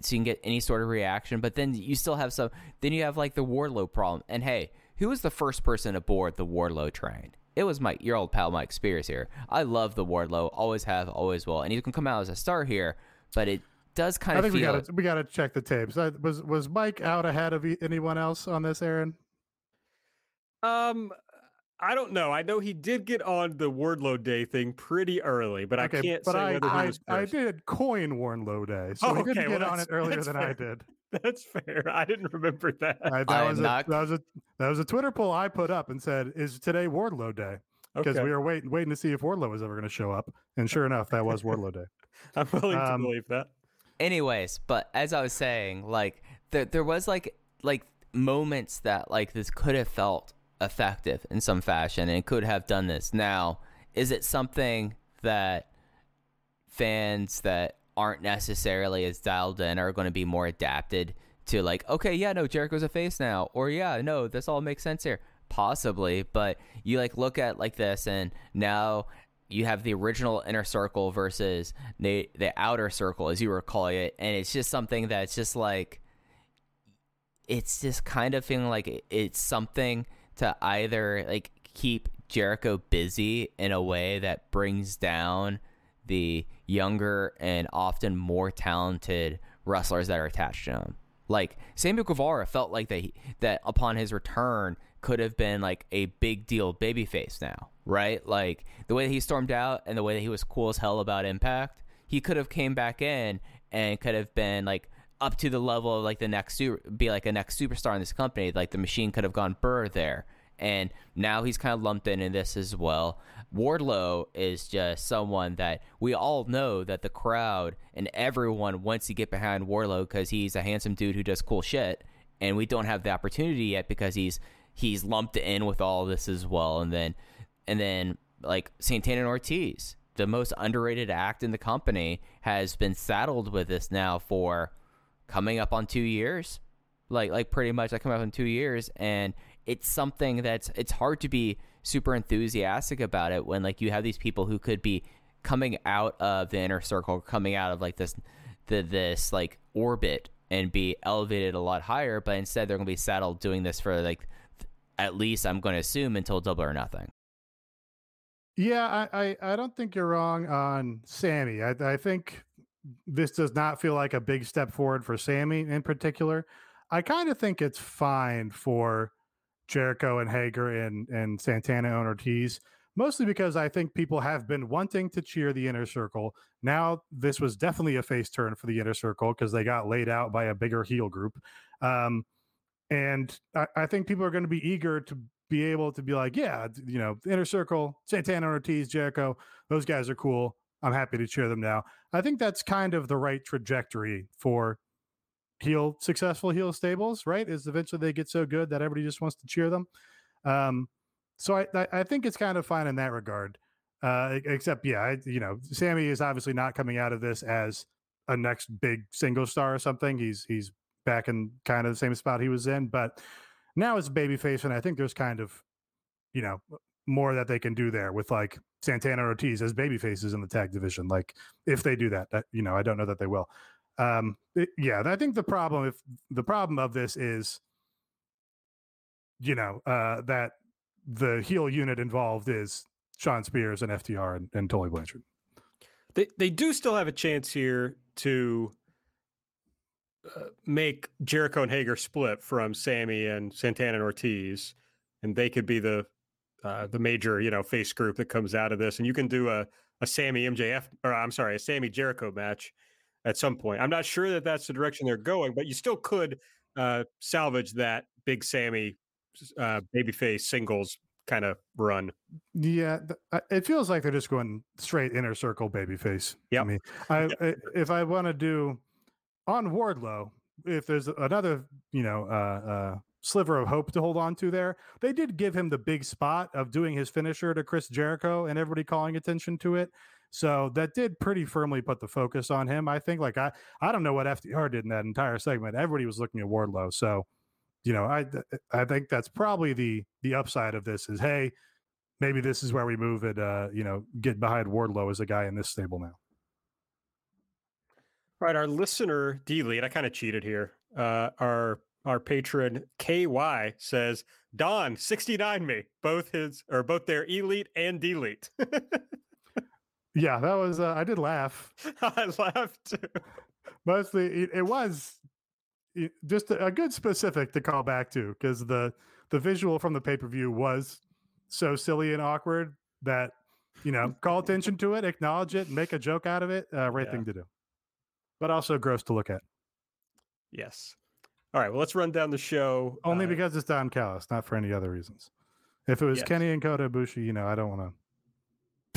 so you can get any sort of reaction. But then you still have some. Then you have like the Wardlow problem. And hey, who was the first person aboard the Wardlow train? It was my your old pal Mike Spears here. I love the Wardlow, always have, always will, and he's gonna come out as a star here. But it does kind I of think we got to we got to check the tapes. I, was was Mike out ahead of e- anyone else on this, Aaron? Um, I don't know. I know he did get on the Wardlow Day thing pretty early, but I can't but say I whether he I, was I first. did coin Wardlow Day, so Oh, he didn't okay, get well, on it earlier that's than I did. That's fair. I didn't remember that. I, that I was a, not- that was a that was a Twitter poll I put up and said, "Is today Wardlow Day?" Because Okay. we were waiting waiting to see if Wardlow was ever going to show up, and sure enough, that was Wardlow Day. I'm willing to um, believe that. Anyways but as i was saying like there, there was like like moments that like this could have felt effective in some fashion and could have done this. Now is it something that fans that aren't necessarily as dialed in are going to be more adapted to like okay yeah no jericho's a face now or yeah no this all makes sense here. Possibly but you like look at like this and now you have the original inner circle versus the the outer circle as you were calling it and it's just something that's just like it's just kind of feeling like it's something to either like keep Jericho busy in a way that brings down the younger and often more talented wrestlers that are attached to him. Like Sammy Guevara felt like that that upon his return could have been like a big deal babyface now, right? Like the way that he stormed out and the way that he was cool as hell about Impact, he could have came back in and could have been like up to the level of like the next su- be like a next superstar in this company. Like the machine could have gone burr there, and now he's kind of lumped in in this as well. Wardlow is just someone that we all know that the crowd and everyone wants to get behind Wardlow because he's a handsome dude who does cool shit, and we don't have the opportunity yet because he's he's lumped in with all this as well. And then and then like Santana and Ortiz, the most underrated act in the company, has been saddled with this now for coming up on two years. Like like pretty much like coming up in two years. And it's something that's it's hard to be super enthusiastic about it when like you have these people who could be coming out of the inner circle, coming out of like this the this like orbit and be elevated a lot higher, but instead they're going to be saddled doing this for like at least I'm going to assume until double or nothing. Yeah, I, I, I don't think you're wrong on Sammy. I, I think this does not feel like a big step forward for Sammy in particular. I kind of think it's fine for Jericho and Hager and, and Santana and Ortiz, mostly because I think people have been wanting to cheer the inner circle. Now, this was definitely a face turn for the inner circle because they got laid out by a bigger heel group. Um, and I, I think people are going to be eager to be able to be like, yeah, you know, inner circle, Santana Ortiz, Jericho, those guys are cool. I'm happy to cheer them now. I think that's kind of the right trajectory for heel successful heel stables, right? Is eventually they get so good that everybody just wants to cheer them. Um, so I, I think it's kind of fine in that regard. Uh, except, yeah, I, you know, Sammy is obviously not coming out of this as a next big single star or something. He's he's back in kind of the same spot he was in, but now it's babyface, and I think there's kind of, you know, more that they can do there with like Santana Ortiz as baby faces in the tag division. Like if they do that, that you know, I don't know that they will. Um, it, yeah, I think the problem if the problem of this is, you know, uh, that the heel unit involved is Shawn Spears and FTR and, and Tully Blanchard. They they do still have a chance here to uh, make Jericho and Hager split from Sammy and Santana and Ortiz, and they could be the uh, the major you know face group that comes out of this, and you can do a a Sammy MJF or I'm sorry, a Sammy Jericho match at some point. I'm not sure that that's the direction they're going, but you still could uh, salvage that big Sammy uh, babyface singles kind of run. Yeah, th- it feels like they're just going straight inner circle babyface. Yeah, I mean, I, yep. if I want to do on Wardlow, if there's another, you know, uh, uh, sliver of hope to hold on to there, they did give him the big spot of doing his finisher to Chris Jericho and everybody calling attention to it. So that did pretty firmly put the focus on him. I think, like I, I don't know what FTR did in that entire segment. Everybody was looking at Wardlow. So, you know, I, I think that's probably the the upside of this is, hey, maybe this is where we move it. Uh, you know, get behind Wardlow as a guy in this stable now. Right, our listener delete. I kind of cheated here. Uh, our our patron KY says Don 69 me both his or both their elite and delete. yeah, that was uh, I did laugh. I laughed too. Mostly it, it was just a, a good specific to call back to because the the visual from the pay per view was so silly and awkward that you know call attention to it, acknowledge it, make a joke out of it. Uh, right yeah. thing to do but also gross to look at. Yes. All right. Well, let's run down the show. Only uh, because it's Don Callis, not for any other reasons. If it was yes. Kenny and Kota Ibushi, you know, I don't want to.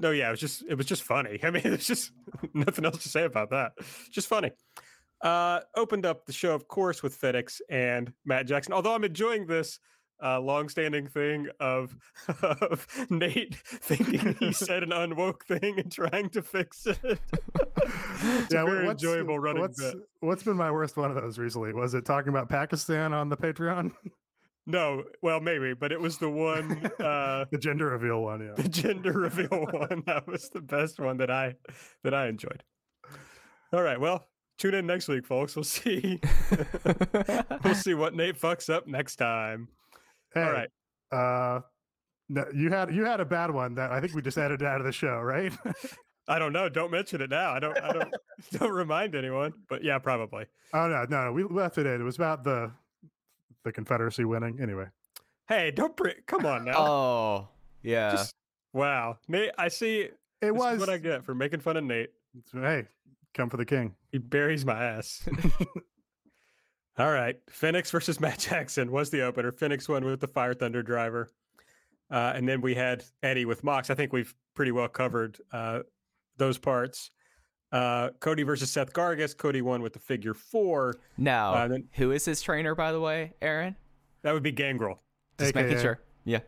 No, yeah, it was just it was just funny. I mean, there's just nothing else to say about that. Just funny. Uh, opened up the show, of course, with Fenix and Matt Jackson. Although I'm enjoying this uh, long-standing thing of, of Nate thinking he said an unwoke thing and trying to fix it. yeah, very enjoyable running what's, bit. What's been my worst one of those recently? Was it talking about Pakistan on the Patreon? No, well, maybe, but it was the one, uh, the gender reveal one. Yeah, the gender reveal one. That was the best one that I that I enjoyed. All right, well, tune in next week, folks. We'll see. we'll see what Nate fucks up next time. Hey, All right. Uh, no, you had you had a bad one that I think we just edited out of the show, right? I don't know. Don't mention it now. I don't. I don't. don't remind anyone. But yeah, probably. Oh no, no, no. We left it in. It was about the the Confederacy winning. Anyway. Hey, don't bring. Come on now. Oh yeah. Just, wow, Nate. I see. It was what I get for making fun of Nate. Hey, come for the king. He buries my ass. All right. Fenix versus Matt Jackson was the opener. Fenix won with the Fire Thunder driver. Uh, and then we had Eddie with Mox. I think we've pretty well covered uh, those parts. Uh, Cody versus Seth Gargis. Cody won with the figure four. Now, Uh, then- who is his trainer, by the way, Aaron? That would be Gangrel, Just making AKA. sure. Yeah.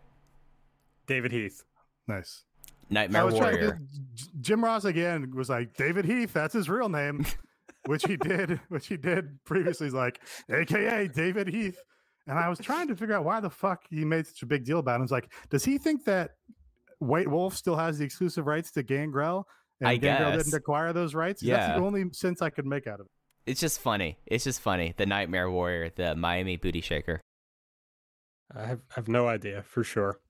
David Heath. Nice. Nightmare I was trying to get- Jim Ross again was like David Heath. That's his real name, which he did. Which he did previously. He's like, AKA David Heath. And I was trying to figure out why the fuck he made such a big deal about it. It's like, does he think that White Wolf still has the exclusive rights to Gangrel? And I Gangrel guess. didn't acquire those rights. Yeah. That's Yeah. the only sense I could make out of it. It's just funny. It's just funny. The Nightmare Warrior, the Miami Booty Shaker. I have, I have no idea for sure.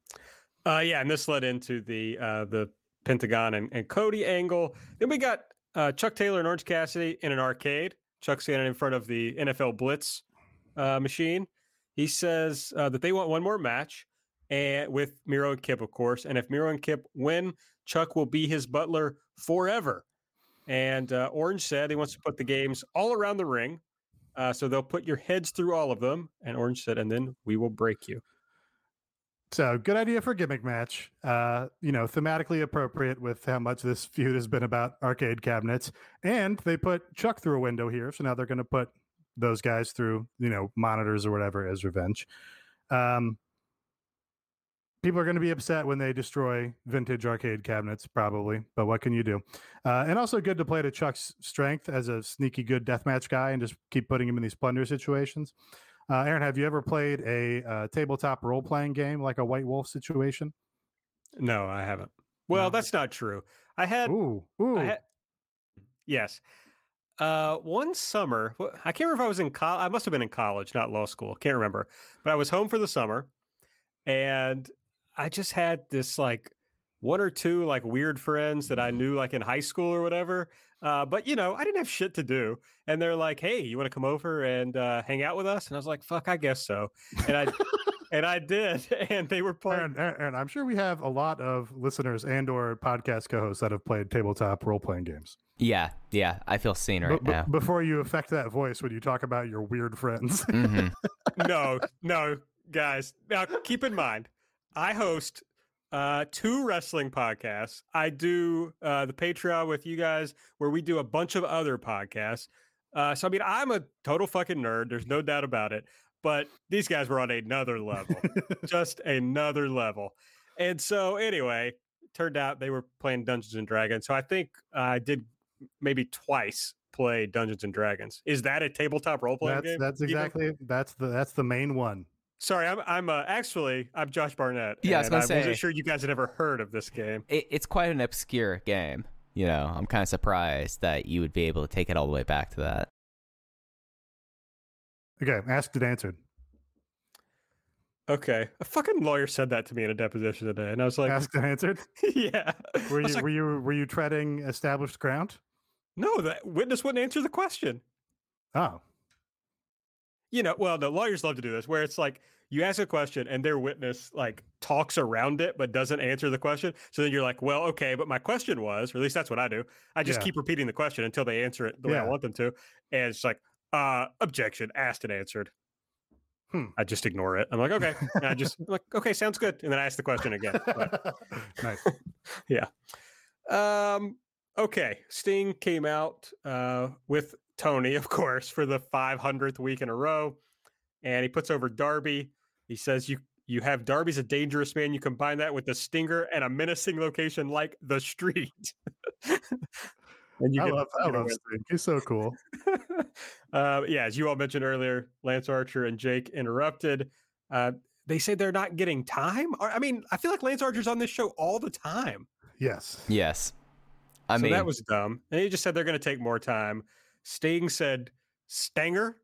Uh, yeah, and this led into the uh, the Pentagon and, and Cody angle. Then we got uh, Chuck Taylor and Orange Cassidy in an arcade. Chuck standing in front of the NFL Blitz uh, machine. He says uh, that they want one more match, and with Miro and Kip, of course. And if Miro and Kip win, Chuck will be his butler forever. And uh, Orange said he wants to put the games all around the ring. Uh, so they'll put your heads through all of them. And Orange said, and then we will break you. So good idea for gimmick match. Uh, you know, thematically appropriate with how much this feud has been about arcade cabinets. And they put Chuck through a window here, so now they're going to put those guys through, you know, monitors or whatever as revenge. Um, people are going to be upset when they destroy vintage arcade cabinets, probably. But what can you do? Uh, and also good to play to Chuck's strength as a sneaky good deathmatch guy and just keep putting him in these plunder situations. Uh, Aaron, have you ever played a uh, tabletop role playing game like a White Wolf situation? No, I haven't. Well, No. that's not true. I had, Ooh, ooh. I had yes. Uh, one summer, I can't remember if I was in college. I must have been in college, not law school. Can't remember. But I was home for the summer, and I just had this like one or two like weird friends that I knew like in high school or whatever. Uh, but you know, I didn't have shit to do, and they're like, "Hey, you want to come over and uh, hang out with us?" And I was like, "Fuck, I guess so." And I and I did, and they were playing. Aaron, Aaron, Aaron, I'm sure we have a lot of listeners and or podcast co-hosts that have played tabletop role playing games. Yeah, yeah. I feel seen right But- but now. before you affect that voice when you talk about your weird friends. hmm no, no, guys. Now keep in mind, I host uh two wrestling podcasts. I do uh the Patreon with you guys where we do a bunch of other podcasts. Uh so I mean I'm a total fucking nerd, there's no doubt about it. But these guys were on another level. just another level. And so anyway, turned out they were playing Dungeons and Dragons. So I think I did maybe twice play Dungeons and Dragons. Is that a tabletop role playing that's game? that's exactly that's the that's the main one. Sorry, I'm I'm uh, actually I'm Josh Barnett. Yeah, I was gonna I say, wasn't sure you guys had ever heard of this game. It, it's quite an obscure game. You know, I'm kind of surprised that you would be able to take it all the way back to that. Okay, asked and answered. Okay, a fucking lawyer said that to me in a deposition today, and I was like, asked and answered. yeah. Were you like, were you were you treading established ground? no, that witness wouldn't answer the question. Oh, You know, well, the lawyers love to do this, where it's like you ask a question and their witness like talks around it but doesn't answer the question. So then you're like, well, okay, but my question was, or at least that's what I do. I just Yeah. keep repeating the question until they answer it the way I want them to, and it's like, uh, objection, asked and answered. Hmm. I just ignore it. I'm like, okay. And I just like, okay, sounds good. And then I ask the question again. But- nice. Yeah. Um, okay. Sting came out uh, with Tony, of course, for the 500th week in a row, and he puts over Darby. He says, "You you have Darby's a dangerous man. You combine that with the Stinger and a menacing location like the street." and I get- love I love win. Sting. He's so cool. uh, yeah, as you all mentioned earlier, Lance Archer and Jake interrupted. Uh, they say they're not getting time. I mean, I feel like Lance Archer's on this show all the time. Yes. Yes. I so mean, that was dumb. And he just said they're going to take more time. Sting said Stanger.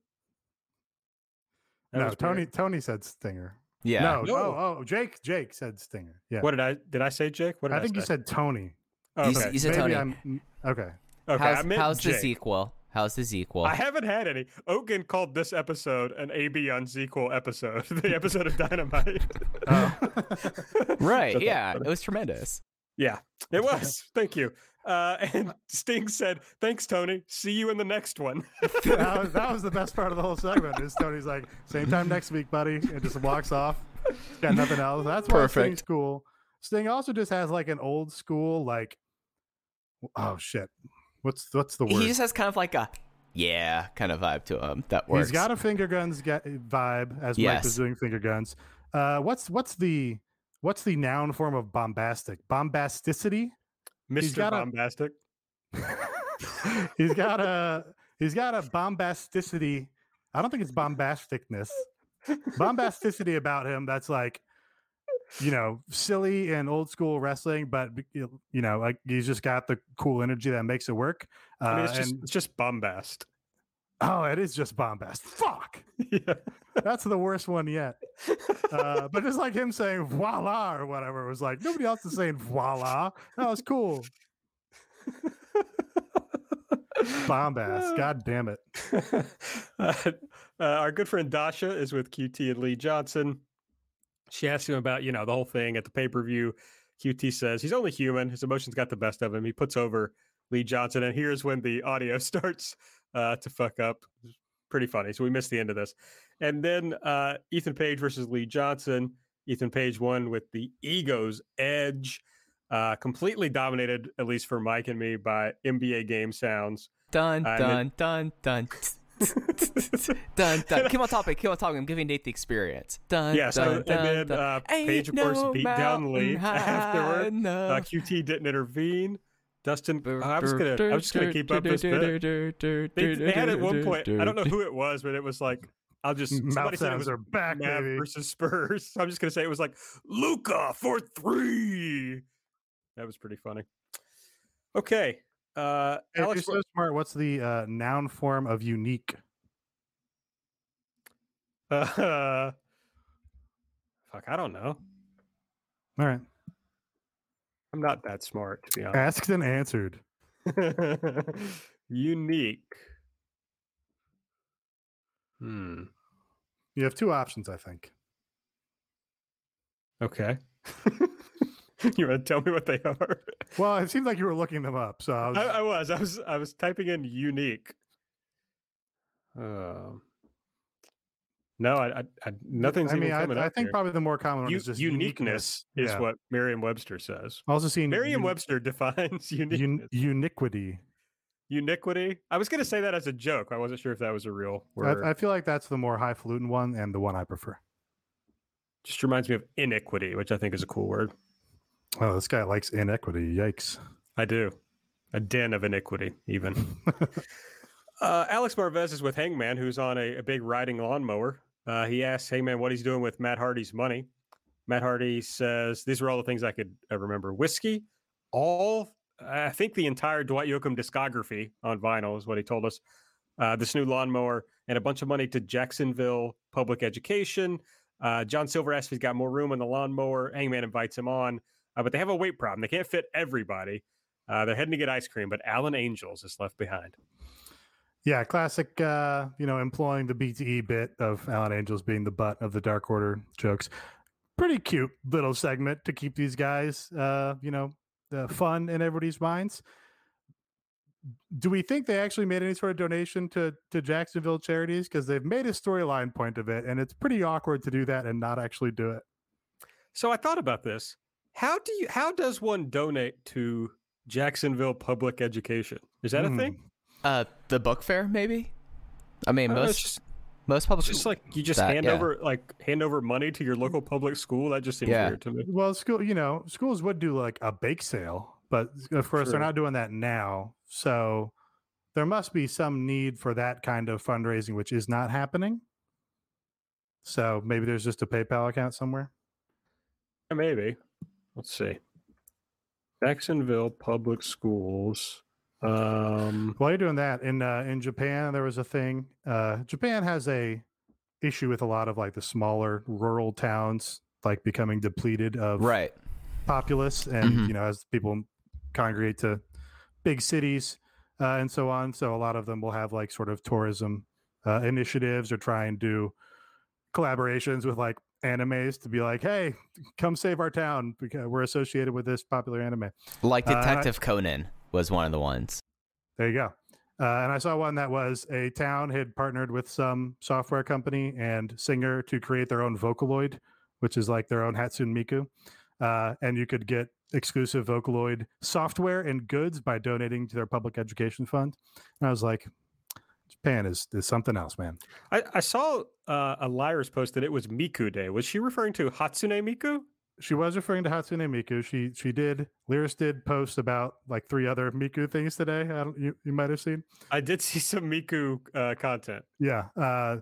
That no, was weird. Tony Tony said Stinger. yeah. No, No. oh, oh, Jake Jake said Stinger. Yeah. What did I did I say, Jake? What did I, I think you said Tony. Oh, You okay. you said Maybe Tony. I'm okay. okay. how's I meant how's the Jake. sequel? How's the sequel? I haven't had any. Ogan called this episode an AB on sequel episode, the episode of Dynamite. Oh. right. Yeah. It was tremendous. yeah, it was. Thank you. Uh, and Sting said, "Thanks, Tony. See you in the next one." that, was, that was the best part of the whole segment. Is Tony's like, same time next week, buddy, and just walks off. Got nothing else. That's why Perfect. Sting's cool. Sting also just has like an old school like. Oh shit! What's what's the word? He just has kind of like a yeah kind of vibe to him. That works. He's got a finger guns ga- vibe as Mike Yes. was doing finger guns. Uh, what's what's the what's the noun form of bombastic? Bombasticity. Mr. a- Bombastic. he's got a he's got a bombasticity. I don't think it's bombasticness. Bombasticity about him that's like you know silly and old school wrestling, but you know like he's just got the cool energy that makes it work. Uh, I mean, it's just and it's just bombast. Oh, it is just bombast. Fuck. yeah. That's the worst one yet. Uh, but it's like him saying voila or whatever. It was like nobody else is saying voila. That was cool. Bombast. God damn it. uh, uh, our good friend Dasha is with QT and Lee Johnson. She asks him about, you know, the whole thing at the pay per view. QT says he's only human. His emotions got the best of him. He puts over Lee Johnson, and here's when the audio starts uh, to fuck up. Pretty funny. So we missed the end of this. And then uh, Ethan Page versus Lee Johnson. Ethan Page won with the ego's edge. Uh, completely dominated, at least for Mike and me, by NBA game sounds. dun dun and dun dun dun dun. Keep on topic. Keep on talking. I'm giving Nate the experience. Dun Yeah, so dun and dun, then dun. uh, Page, of course, no beat down Lee afterward. Uh. QT didn't intervene. Dustin, I was gonna, I was just gonna keep up this bit. They, they had at one point, I don't know who it was, but it was like, I'll just somebody Mouth said it sounds was are back, Mav baby. versus Spurs. So I'm just gonna say it was like Luka for three. That was pretty funny. Okay, uh, If Alex, you're so smart, what's the uh, noun form of unique? uh, fuck, I don't know. All right. I'm not that smart to be honest. Asked and answered. Unique. Hmm. You have two options, I think. Okay. you want to tell me what they are? Well, it seems like you were looking them up. So I was, I, I was. I was. I was typing in unique. Um. No, I, I, I nothing's I mean, I, I think here. probably the more common one U- is just uniqueness is Yeah. what Merriam-Webster says. Also seen Merriam-Webster defines un- uniqueness. uniquity. Uniquity. I was going to say that as a joke. I wasn't sure if that was a real word. I, I feel like that's the more highfalutin one and the one I prefer. Just reminds me of iniquity, which I think is a cool word. Oh, this guy likes inequity. Yikes. I do. A den of iniquity, even. uh, Alex Marvez is with Hangman, who's on a, a big riding lawnmower. Uh, he asks Hangman what he's doing with Matt Hardy's money. Matt Hardy says, These are all the things I could uh, remember whiskey, all, I think the entire Dwight Yoakam discography on vinyl is what he told us. Uh, this new lawnmower and a bunch of money to Jacksonville Public Education. Uh, John Silver asks if he's got more room on the lawnmower. Hangman invites him on, uh, but they have a weight problem. They can't fit everybody. Uh, they're heading to get ice cream, but Alan Angels is left behind. Yeah, classic. Uh, you know, employing the BTE bit of Alan Angels being the butt of the Dark Order jokes. Pretty cute little segment to keep these guys, uh, you know, uh, fun in everybody's minds. Do we think they actually made any sort of donation to to Jacksonville charities? Because they've made a storyline point of it, and it's pretty awkward to do that and not actually do it. So I thought about this. How do you? How does one donate to Jacksonville Public Education? Is that a thing? Uh, the book fair, maybe. I mean, I don't know, most just, most public. it's just like you just that, hand yeah. over like hand over money to your local public school. That just seems Yeah. weird to me. Well, school, you know, schools would do like a bake sale, but of course they're not doing that now. So there must be some need for that kind of fundraising, which is not happening. So maybe there's just a PayPal account somewhere. Yeah, Maybe. Let's see. Jacksonville Public Schools. Um, While you're doing that, in uh, in Japan, there was a thing. Uh, Japan has a issue with a lot of like the smaller rural towns like becoming depleted of right. populace and Mhm. you know as people congregate to big cities uh, and so on so a lot of them will have like sort of tourism uh, initiatives or try and do collaborations with like animes to be like hey come save our town because we're associated with this popular anime Like Uh, Detective Conan was one of the ones. there you go uh, and i saw one that was a town had partnered with some software company and singer to create their own vocaloid which is like their own Hatsune Miku, uh, and you could get exclusive Vocaloid software and goods by donating to their public education fund. And I was like, Japan is is something else, man. I, I saw uh, a liar's post that it was Miku Day. Was she referring to Hatsune Miku? She was referring to Hatsune Miku. She she did. Lyris did post about like three other Miku things today. I don't, you you might have seen. I did see some Miku uh, content. Yeah. Uh,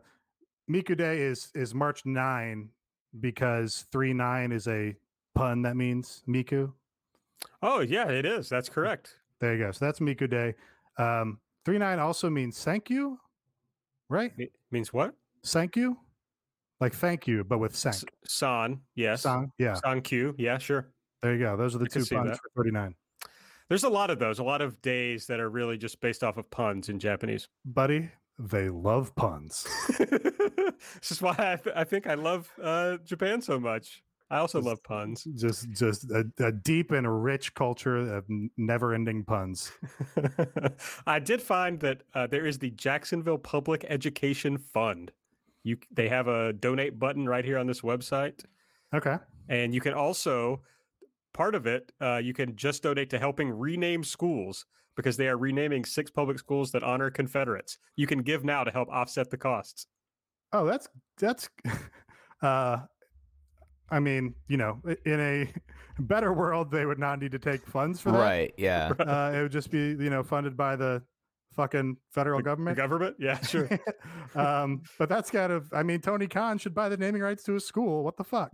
Miku Day is is March nine because three nine is a pun that means Miku. Oh yeah, it is. That's correct. There you go. So that's Miku Day. Um, three nine also means thank you, right? It means what? Thank you, like thank you, but with sank. S- San, yes. Song, yeah. San Q, yeah, sure. There you go. Those are the I two puns that. for thirty nine. There's a lot of those. A lot of days that are really just based off of puns in Japanese. Buddy, they love puns. this is why I, th- I think I love uh, Japan so much. I also Just- love puns. just just a, a deep and rich culture of never ending puns. I did find that uh, there is the Jacksonville Public Education Fund. You they have a donate button right here on this website, Okay. and you can also part of it uh, you can just donate to helping rename schools because they are renaming six public schools that honor Confederates. You can give now to help offset the costs. Oh, that's that's uh I mean, you know, in a better world they would not need to take funds for that. Right. Yeah. Uh it would just be, you know, funded by the fucking federal The government. government, yeah, sure. um but that's kind of I mean Tony Khan should buy the naming rights to a school. What the fuck?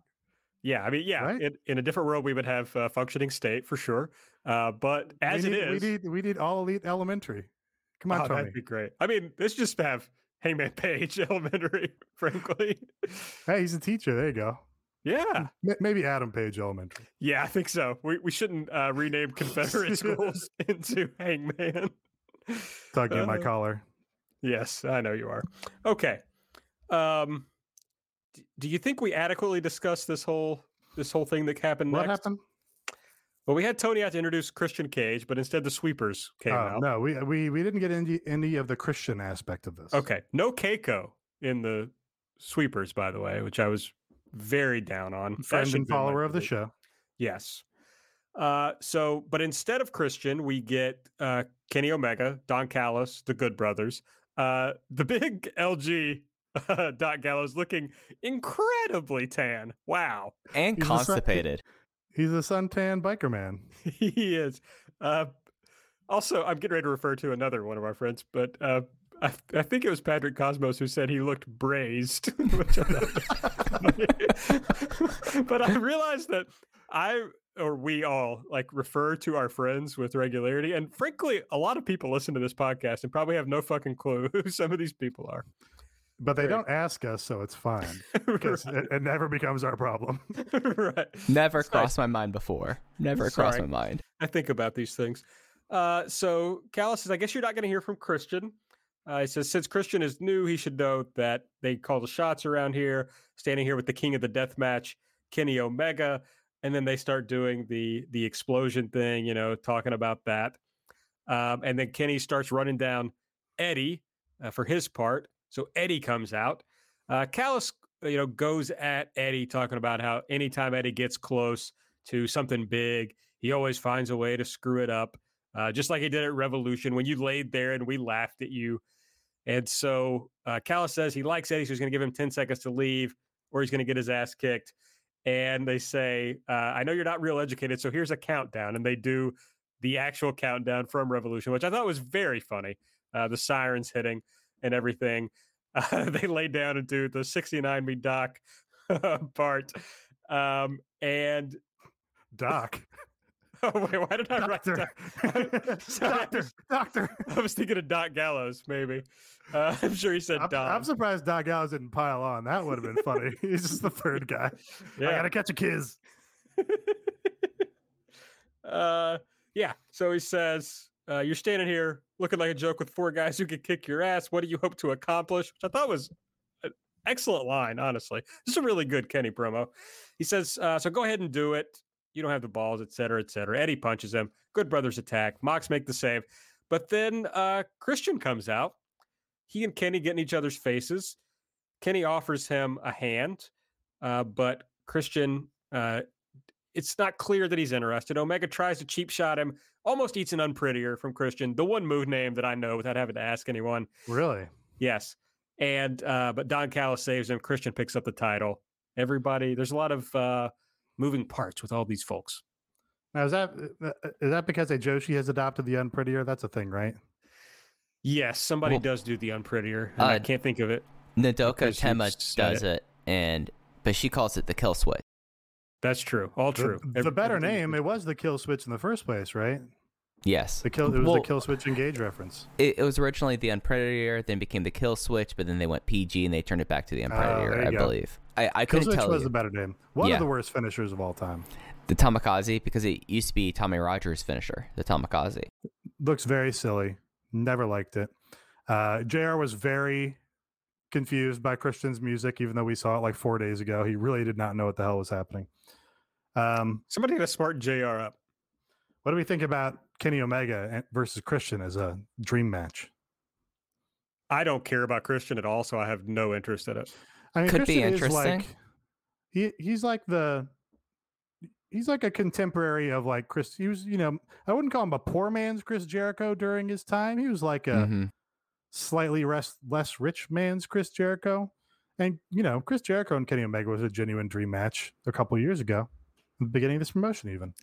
Yeah, I mean, yeah, Right? in, in a different world, we would have a functioning state for sure. Uh, but as we need, is, we need we need all elite elementary. Come on, oh, Tony. that'd be great. I mean, let's just have Hangman Page Elementary, frankly. Hey, he's a teacher. There you go. Yeah, maybe Adam Page Elementary. yeah, I think so. We we shouldn't uh, rename Confederate schools into Hangman. Tugging at my Uh, collar. Yes, I know you are. Okay. Um, do you think we adequately discussed this whole this whole thing that happened What next? happened? Well, we had Tony out to introduce Christian Cage, but instead the sweepers came Oh, out. no, we, we we didn't get any any of the Christian aspect of this. Okay. No Keiko in the sweepers, by the way, which I was very down on. That friend and be in my follower of the show. Yes. Uh, so, but instead of Christian, we get uh, Kenny Omega, Don Callis, the Good Brothers. Uh, the big LG uh, Doc Gallows looking incredibly tan. Wow. And He's a son- constipated. He's a suntan biker man. he is. Uh, also, I'm getting ready to refer to another one of our friends, but uh, I, I think it was Patrick Cosmos who said he looked braised. which I thought was but I realized that I or we all like refer to our friends with regularity, and frankly, a lot of people listen to this podcast and probably have no fucking clue who some of these people are. But they Right. don't ask us, so it's fine. Because right. it, it never becomes our problem. right. Never It's nice. crossed my mind before. Never crossed my mind. I think about these things. Uh, so Callis says, I guess you're not going to hear from Christian. Uh, he says, since Christian is new, he should know that they call the shots around here, standing here with the king of the death match, Kenny Omega. And then they start doing the the explosion thing, you know, talking about that. Um, and then Kenny starts running down Eddie uh, for his part. So Eddie comes out. Uh, Callis, you know, goes at Eddie, talking about how anytime Eddie gets close to something big, he always finds a way to screw it up, uh, just like he did at Revolution when you laid there and we laughed at you. And so uh, Callis says he likes Eddie, so he's going to give him 10 seconds to leave or he's going to get his ass kicked. And they say, uh, I know you're not real educated, so here's a countdown. And they do the actual countdown from Revolution, which I thought was very funny. Uh, the sirens hitting and everything. Uh, they lay down and do the 69 me doc part. Um, and Doc. Oh wait, why did I write Doctor. I doctor. was- Doctor. I was thinking of Doc Gallows, maybe. Uh, I'm sure he said I'm, Don. I'm surprised Doc Gallows didn't pile on. That would have been funny. He's just the third guy. I gotta catch a kiss. uh, yeah. So he says, uh, "You're standing here looking like a joke with four guys who could kick your ass. What do you hope to accomplish?" Which I thought was an excellent line. Honestly, this is a really good Kenny promo. He says, uh, "So go ahead and do it. You don't have the balls, et cetera, et cetera." Eddie punches him. Good brothers attack. Mox make the save, but then uh, Christian comes out. He and Kenny get in each other's faces. Kenny offers him a hand, uh, but Christian, uh, it's not clear that he's interested. Omega tries to cheap shot him, almost eats an unprettier from Christian, the one move name that I know without having to ask anyone. Really? Yes. And uh, but Don Callis saves him. Christian picks up the title. Everybody, there's a lot of uh, moving parts with all these folks. Now is that uh, uh, is that because a Joshi has adopted the unprettier? That's a thing, right? Yes, somebody Well- does do the unprettier. and I Uh, can't think of it. Nadoka Because you Tema does it. and but she calls it the kill switch. That's true. All true. The, Every- better name, it was the kill switch in the first place, right? Yes. The kill it was Well, the kill switch engage reference. It, it was originally the Unprettier, then became the Kill Switch, but then they went PG and they turned it back to the Unprettier, Oh, there I go. believe. I, I Kill couldn't switch tell was you the better name. One Yeah. of the worst finishers of all time. the Tomikaze because it used to be Tommy Rogers' finisher, the Tomikaze. Looks very silly. Never liked it. Uh, JR was very confused by Christian's music, even though we saw it like four days ago. He really did not know what the hell was happening. Um, Somebody got to smart JR up. What do we think about Kenny Omega versus Christian as a dream match? I don't care about Christian at all, so I have no interest in it. I mean, Could be Christian is interesting. like he he's like the he's like a contemporary of like Chris. He was, you know, I wouldn't call him a poor man's Chris Jericho during his time. He was like a Mhm. slightly less less rich man's Chris Jericho. And you know, Chris Jericho and Kenny Omega was a genuine dream match a couple years ago, the beginning of this promotion, even.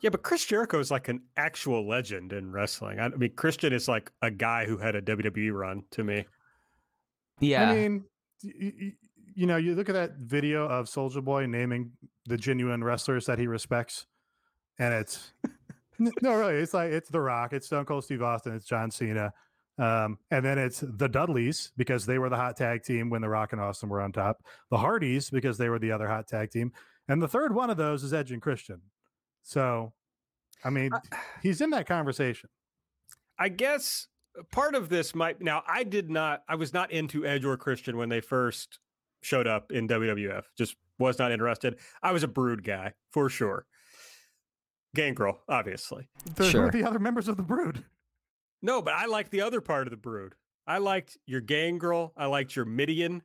Yeah, but Chris Jericho is like an actual legend in wrestling. I, I mean, Christian is like a guy who had a WWE run to me. Yeah. I mean, y- y- y- you know, you look at that video of Soldier Boy naming the genuine wrestlers that he respects, and it's no, really, it's like it's The Rock, it's Stone Cold Steve Austin, it's John Cena, um, and then it's the Dudleys because they were the hot tag team when The Rock and Austin were on top, the Hardys because they were the other hot tag team, and the third one of those is Edge and Christian. So, I mean, he's in that conversation. I guess uh, part of this might now I did not I was not into Edge or Christian when they first showed up in WWF. Just was not interested. I was a brood guy for sure. Gangrel, obviously. The, Who Sure. are the other members of the Brood? No, but I liked the other part of the brood. I liked your Gangrel. I liked your Mideon.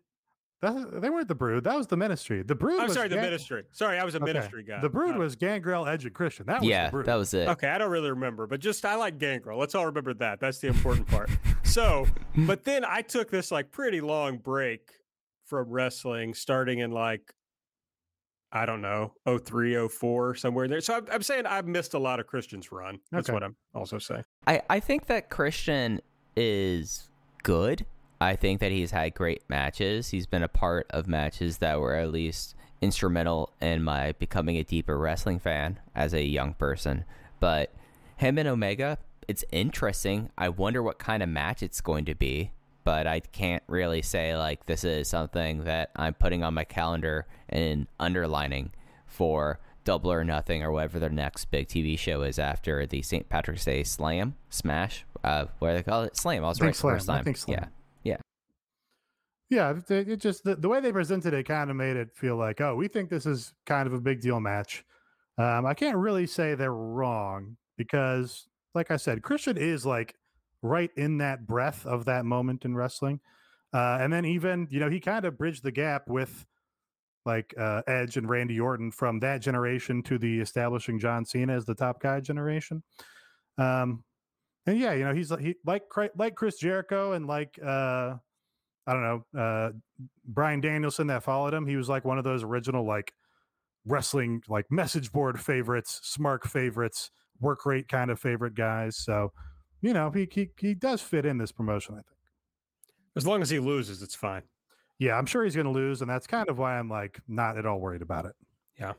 That, they weren't the Brood. That was the Ministry. The Brood. I'm was sorry, the Gan- ministry. Sorry, I was a Okay. ministry guy. The Brood not- was Gangrel, Edge, and Christian. That was yeah, the Brood. that was it. Okay, I don't really remember, but just I like Gangrel. Let's all remember that. That's the important part. So, but then I took this like pretty long break from wrestling, starting in like I don't know, 03, 04, somewhere there. So I'm, I'm saying I've missed a lot of Christian's run. That's Okay. what I'm also saying. I, I think that Christian is good. I think that he's had great matches. He's been a part of matches that were at least instrumental in my becoming a deeper wrestling fan as a young person. But him and Omega, it's interesting. I wonder what kind of match it's going to be. But I can't really say like this is something that I'm putting on my calendar and underlining for Double or Nothing or whatever their next big TV show is after the St. Patrick's Day Slam Smash. Uh, what do they call it? Slam. I was I right the first Slam. I time. think Slam. Yeah, yeah. It, just the, the way they presented it kind of made it feel like, oh, we think this is kind of a big deal match. Um, I can't really say they're wrong because, like I said, Christian is like right in that breath of that moment in wrestling, uh, and then even you know he kind of bridged the gap with like uh, Edge and Randy Orton from that generation to the establishing John Cena as the top guy generation. Um, and yeah, you know he's he like like Chris Jericho and like uh, I don't know, uh, Bryan Danielson that followed him. He was like one of those original like wrestling like message board favorites, smart favorites, work rate kind of favorite guys. So, you know, he he he does fit in this promotion, I think. As long as he loses, it's fine. Yeah, I'm sure he's going to lose, and that's kind of why I'm like not at all worried about it. Yeah.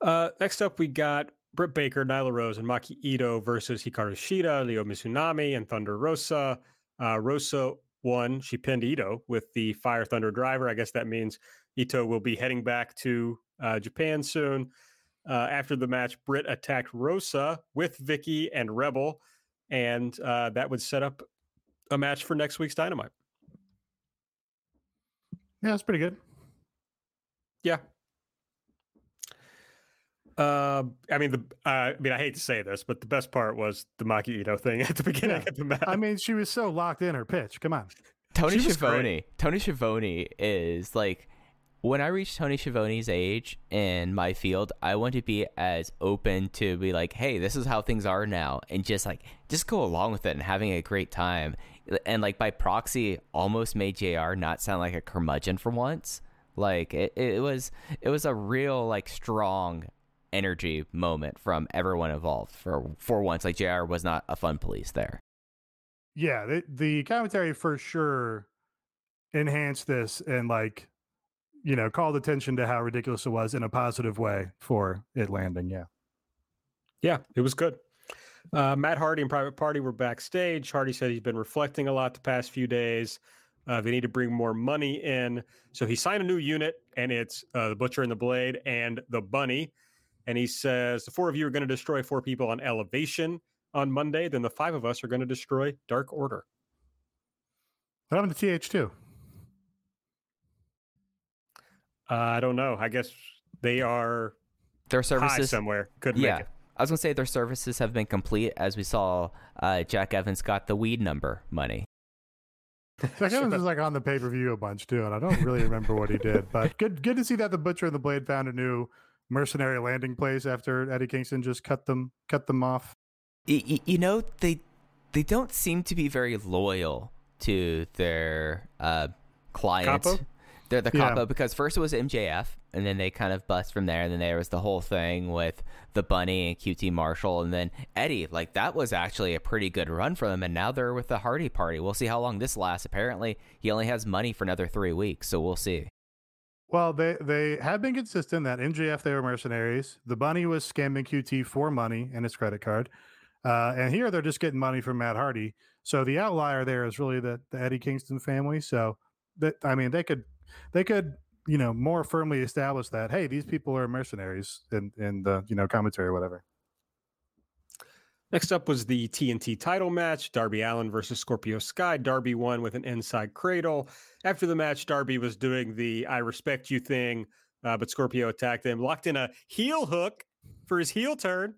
Uh, next up, we got Britt Baker, Nyla Rose, and Maki Ito versus Hikaru Shida, Ryo Mizunami, and Thunder Rosa. Uh, Rosa won. She pinned Ito with the Fire Thunder driver. I guess that means Ito will be heading back to uh, Japan soon. Uh, after the match, Britt attacked Rosa with Vickie and Rebel, and uh, that would set up a match for next week's Dynamite. Yeah, that's pretty good. Yeah. Uh, I mean the. Uh, I mean, I hate to say this, but the best part was the Maki Ito thing at the beginning Yeah. of the match. I mean, she was so locked in her pitch. Come on. Tony She Schiavone. great. Tony Schiavone is like when I reach Tony Schiavone's age in my field, I want to be as open to be like, hey, this is how things are now, and just like just go along with it and having a great time. And like by proxy, almost made JR not sound like a curmudgeon for once. Like it, it was it was a real like strong energy moment from everyone involved for for once. Like JR was not a fun police there. Yeah, the, the commentary for sure enhanced this and like you know called attention to how ridiculous it was in a positive way for it landing. Yeah, yeah, it was good. Uh, Matt Hardy and Private Party were backstage. Hardy said he's been reflecting a lot the past few days. Uh, they need to bring more money in. So he signed a new unit, and it's uh, the Butcher and the Blade and the Bunny. And he says the four of you are going to destroy four people on elevation on Monday. Then the five of us are going to destroy Dark Order. What happened to TH2? Uh, I don't know. I guess they are their services somewhere. Couldn't yeah. make it. I was gonna say their services have been complete as we saw uh, Jack Evans got the weed number money. Jack Evans was like on the pay per view a bunch too, and I don't really remember what he did. But good, good to see that the Butcher and the Blade found a new mercenary landing place after Eddie Kingston just cut them cut them off. You, you know they they don't seem to be very loyal to their uh, clients. Capo? They're the Yeah. because first it was MJF, and then they kind of bust from there. And then there was the whole thing with the Bunny and QT Marshall, and then Eddie. Like that was actually a pretty good run for them. And now they're with the Hardy Party. We'll see how long this lasts. Apparently, he only has money for another three weeks, so we'll see. Well, they they have been consistent that MJF they were mercenaries. The Bunny was scamming QT for money and his credit card, uh, and here they're just getting money from Matt Hardy. So the outlier there is really the, the Eddie Kingston family. So that I mean they could they could you know more firmly establish that hey these people are mercenaries in in the you know commentary or whatever. Next up was the TNT title match Darby Allin versus Scorpio Sky. Darby won with an inside cradle. After the match, Darby was doing the I respect you thing, uh, but Scorpio attacked him, locked in a heel hook for his heel turn.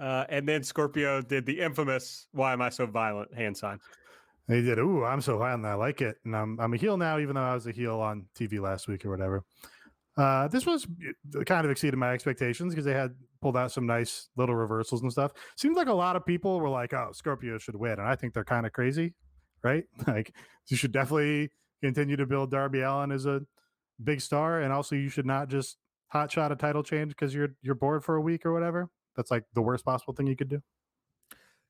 Uh, and then Scorpio did the infamous "Why am I so violent?" hand sign. He did. Ooh, I'm so violent. I like it, and I'm I'm a heel now, even though I was a heel on TV last week or whatever. Uh, this was uh, kind of exceeded my expectations because they had pulled out some nice little reversals and stuff. Seems like a lot of people were like, "Oh, Scorpio should win," and I think they're kind of crazy, right? Like you should definitely continue to build Darby Allin as a big star, and also you should not just hot shot a title change because you're you're bored for a week or whatever. That's like the worst possible thing you could do.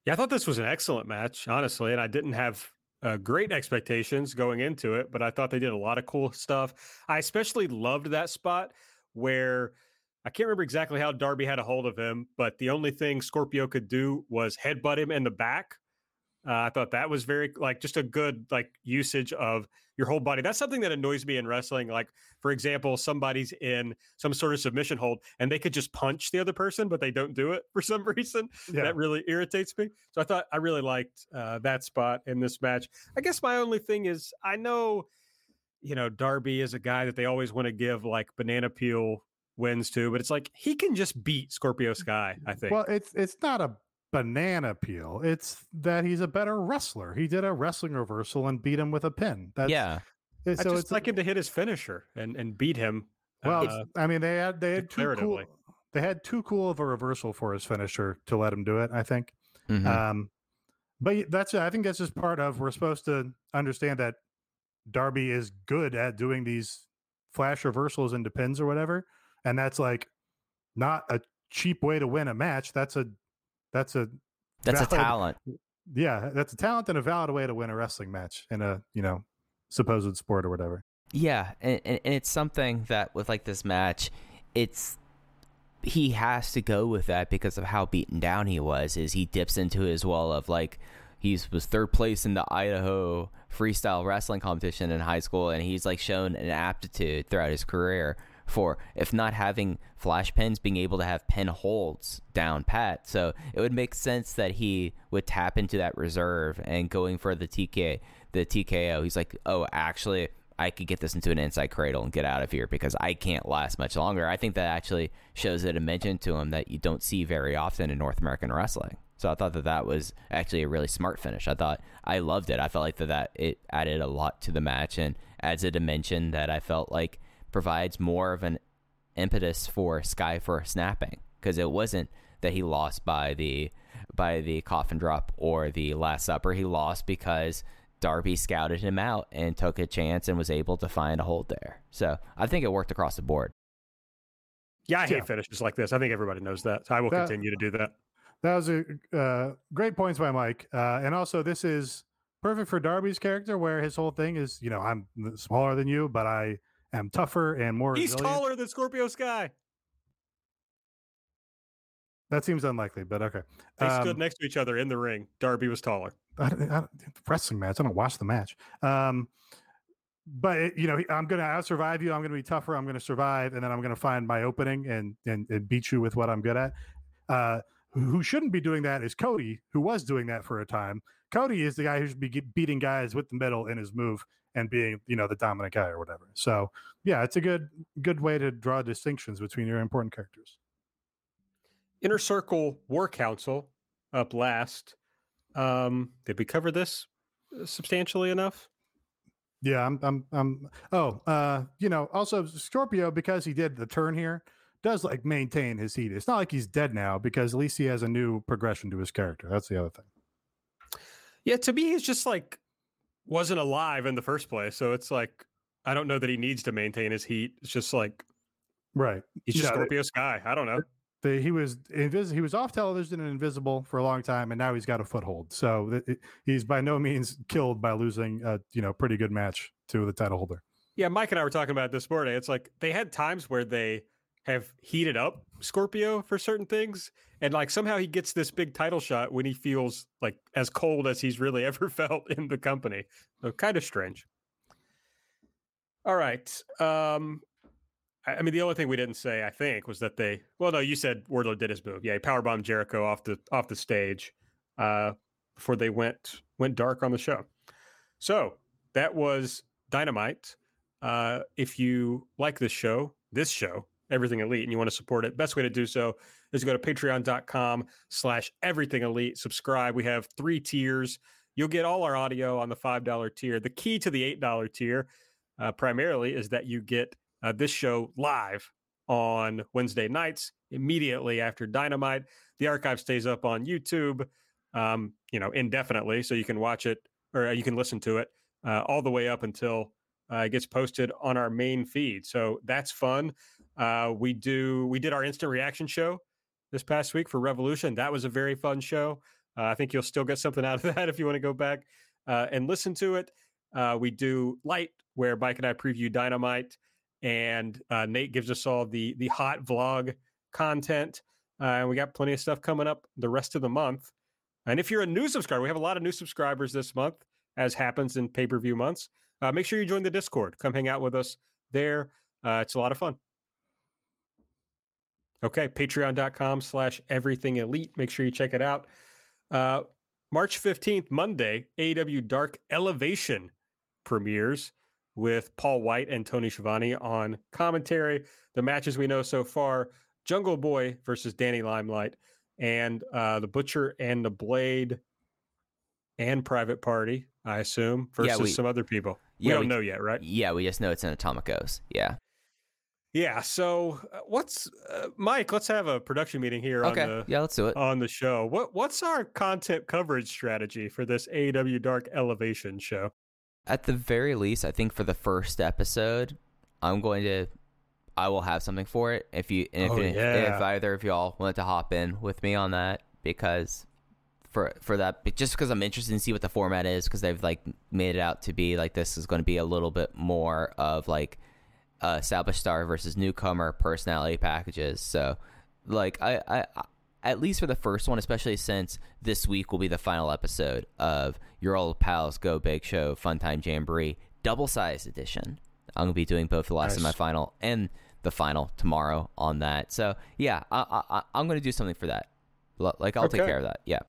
Yeah, I thought this was an excellent match, honestly, and I didn't have uh, great expectations going into it, but I thought they did a lot of cool stuff. I especially loved that spot where I can't remember exactly how Darby had a hold of him, but the only thing Scorpio could do was headbutt him in the back. Uh, I thought that was very like just a good like usage of your whole body. That's something that annoys me in wrestling. Like for example, somebody's in some sort of submission hold and they could just punch the other person, but they don't do it for some reason. Yeah. That really irritates me. So I thought I really liked uh, that spot in this match. I guess my only thing is I know, you know, Darby is a guy that they always want to give like banana peel wins to, but it's like he can just beat Scorpio Sky. I think. Well, it's it's not a banana peel. It's that he's a better wrestler. He did a wrestling reversal and beat him with a pin. That's, yeah, it- I so just it's like him to hit his finisher and and beat him. well. uh, I mean, they had they had too cool. They had too cool of a reversal for his finisher to let him do it. I think. Mhm. Um, but that's I think that's just part of we're supposed to understand that Darby is good at doing these flash reversals into pins or whatever, and that's like not a cheap way to win a match. That's a that's a that's a talent. yeah, that's a talent and a valid way to win a wrestling match in a you know supposed sport or whatever. Yeah, and, and it's something that with like this match, it's he has to go with that because of how beaten down he was. Is he dips into his well of like he's was third place in the Idaho freestyle wrestling competition in high school, and he's like shown an aptitude throughout his career for if not having flash pens, being able to have pin holds down pat. So it would make sense that he would tap into that reserve and going for the TK the TKO. He's like, oh, actually, I could get this into an inside cradle and get out of here because I can't last much longer. I think that actually shows a dimension to him that you don't see very often in North American wrestling. So I thought that that was actually a really smart finish. I thought I loved it. I felt like that, that it added a lot to the match and adds a dimension that I felt like provides more of an impetus for Sky for snapping because it wasn't that he lost by the by the coffin drop or the last supper. He lost because Darby scouted him out and took a chance and was able to find a hold there. So I think it worked across the board. Yeah, I hate Yeah. finishes like this. I think everybody knows that. So I will That- continue to do that. That was a uh, great points by Mike, uh, and also this is perfect for Darby's character, where his whole thing is, you know, I'm smaller than you, but I am tougher and more. He's resilient. taller than Scorpio Sky. That seems unlikely, but okay. They Um, stood next to each other in the ring. Darby was taller. I, don't- I, don't- wrestling match. I don't watch the match. Um, but it, you know, I'm gonna out survive you. I'm gonna be tougher. I'm gonna survive, and then I'm gonna find my opening and and, and beat you with what I'm good at. Uh, who, who shouldn't be doing that is Cody, who was doing that for a time. Cody is the guy who should be beating guys with the middle in his move and being, you know, the dominant guy or whatever. So yeah, it's a good good way to draw distinctions between your important characters. Inner Circle War Council up last. Um, did we cover this uh, substantially enough? Yeah, I'm I'm I'm oh, uh, you know, also Scorpio, because he did the turn here, does like maintain his heat. It's not like he's dead now because at least he has a new progression to his character. That's the other thing. Yeah, to me, he's just like wasn't alive in the first place. So it's like I don't know that he needs to maintain his heat. It's just like Right. he's just Yeah, Scorpio Sky. I don't know. The, he was invis- he was off television and invisible for a long time, and now he's got a foothold. So th- he's by no means killed by losing a you know pretty good match to the title holder. Yeah, Mike and I were talking about this morning. It's like they had times where they have heated up Scorpio for certain things, and like somehow he gets this big title shot when he feels like as cold as he's really ever felt in the company. So kind of strange. All right. Um I mean, the only thing we didn't say, I think, was that they. Well, no, you said Wardlow did his move. Yeah, he powerbombed Jericho off the off the stage uh, before they went went dark on the show. So that was Dynamite. Uh, if you like this show, this show, Everything Elite, and you want to support it, best way to do so is go to patreon.com slash everything elite. Subscribe. We have three tiers. You'll get all our audio on the $5 tier. The key to the $8 tier uh, primarily is that you get uh, this show live on Wednesday nights immediately after Dynamite. The archive stays up on YouTube, um, you know, indefinitely, so you can watch it or you can listen to it uh, all the way up until uh, it gets posted on our main feed. So that's fun. Uh, we do we did our instant reaction show this past week for Revolution. That was a very fun show. Uh, I think you'll still get something out of that if you want to go back uh, and listen to it. Uh, we do light where Mike and I preview Dynamite, and uh, Nate gives us all the the hot vlog content. Uh, and we got plenty of stuff coming up the rest of the month. And if you're a new subscriber, we have a lot of new subscribers this month, as happens in pay per view months. Make sure you join the Discord. Come hang out with us there. It's a lot of fun. Okay, patreon.com slash everything elite. Make sure you check it out. Uh, March 15th, Monday, AEW Dark Elevation premieres with Paul White and Tony Schiavone on commentary. The matches we know so far Jungle Boy versus Danny Limelight, and uh, the Butcher and the Blade and Private Party, I assume, Yeah, versus we- some other people. We yeah, don't we- know yet, right? Yeah, we just know it's in Atomicos. Yeah. Yeah. So, uh, what's uh, Mike? Let's have a production meeting here Okay. on the yeah, let's do it. on the show. What what's our content coverage strategy for this AEW Dark Elevation show? At the very least, I think for the first episode, I'm going to, I will have something for it. If you, if, Oh, yeah. if either of y'all want to hop in with me on that, because for for that, but just because I'm interested in see what the format is, because they've like made it out to be like this is going to be a little bit more of like uh, established star versus newcomer personality packages. So, like I, I, I at least for the first one, especially since this week will be the final episode of Your Old Pals Go Big Show Fun Time Jamboree double sized edition. I'm gonna be doing both the last Nice. semifinal and the final tomorrow on that. So yeah, I, I, I'm gonna do something for that. Like I'll take care of that. Yeah.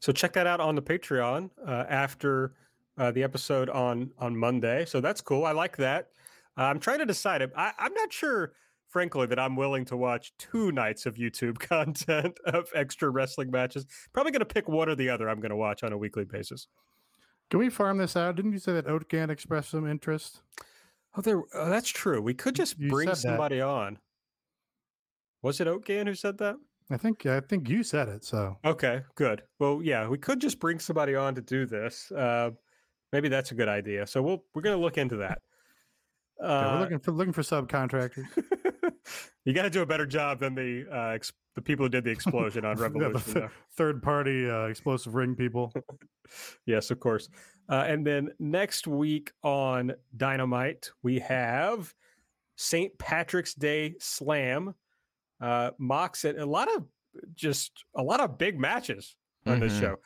So check that out on the Patreon uh, after uh, the episode on on Monday. So that's cool. I like that. Uh, I'm trying to decide. I, I'm not sure, frankly, that I'm willing to watch two nights of YouTube content of extra wrestling matches. Probably going to pick one or the other. I'm going to watch on a weekly basis. Can we farm this out? Didn't you say that Oatgan expressed some interest? Oh, there. Oh, that's true. We could just You bring said that. somebody on. Was it Oatgan who said that? I think I think you said it. So Okay, good. Well, yeah, we could just bring somebody on to do this. Uh, maybe that's a good idea. So we'll we're gonna look into that. Yeah, Uh, we're looking for looking for subcontractors. you got to do a better job than the uh, ex- the people who did the explosion on Yeah, Revolution. th- third party uh, explosive ring people. yes, of course. Uh, and then next week on Dynamite, we have St. Patrick's Day Slam. Uh, Mox and a lot of just a lot of big matches on this Mhm. show.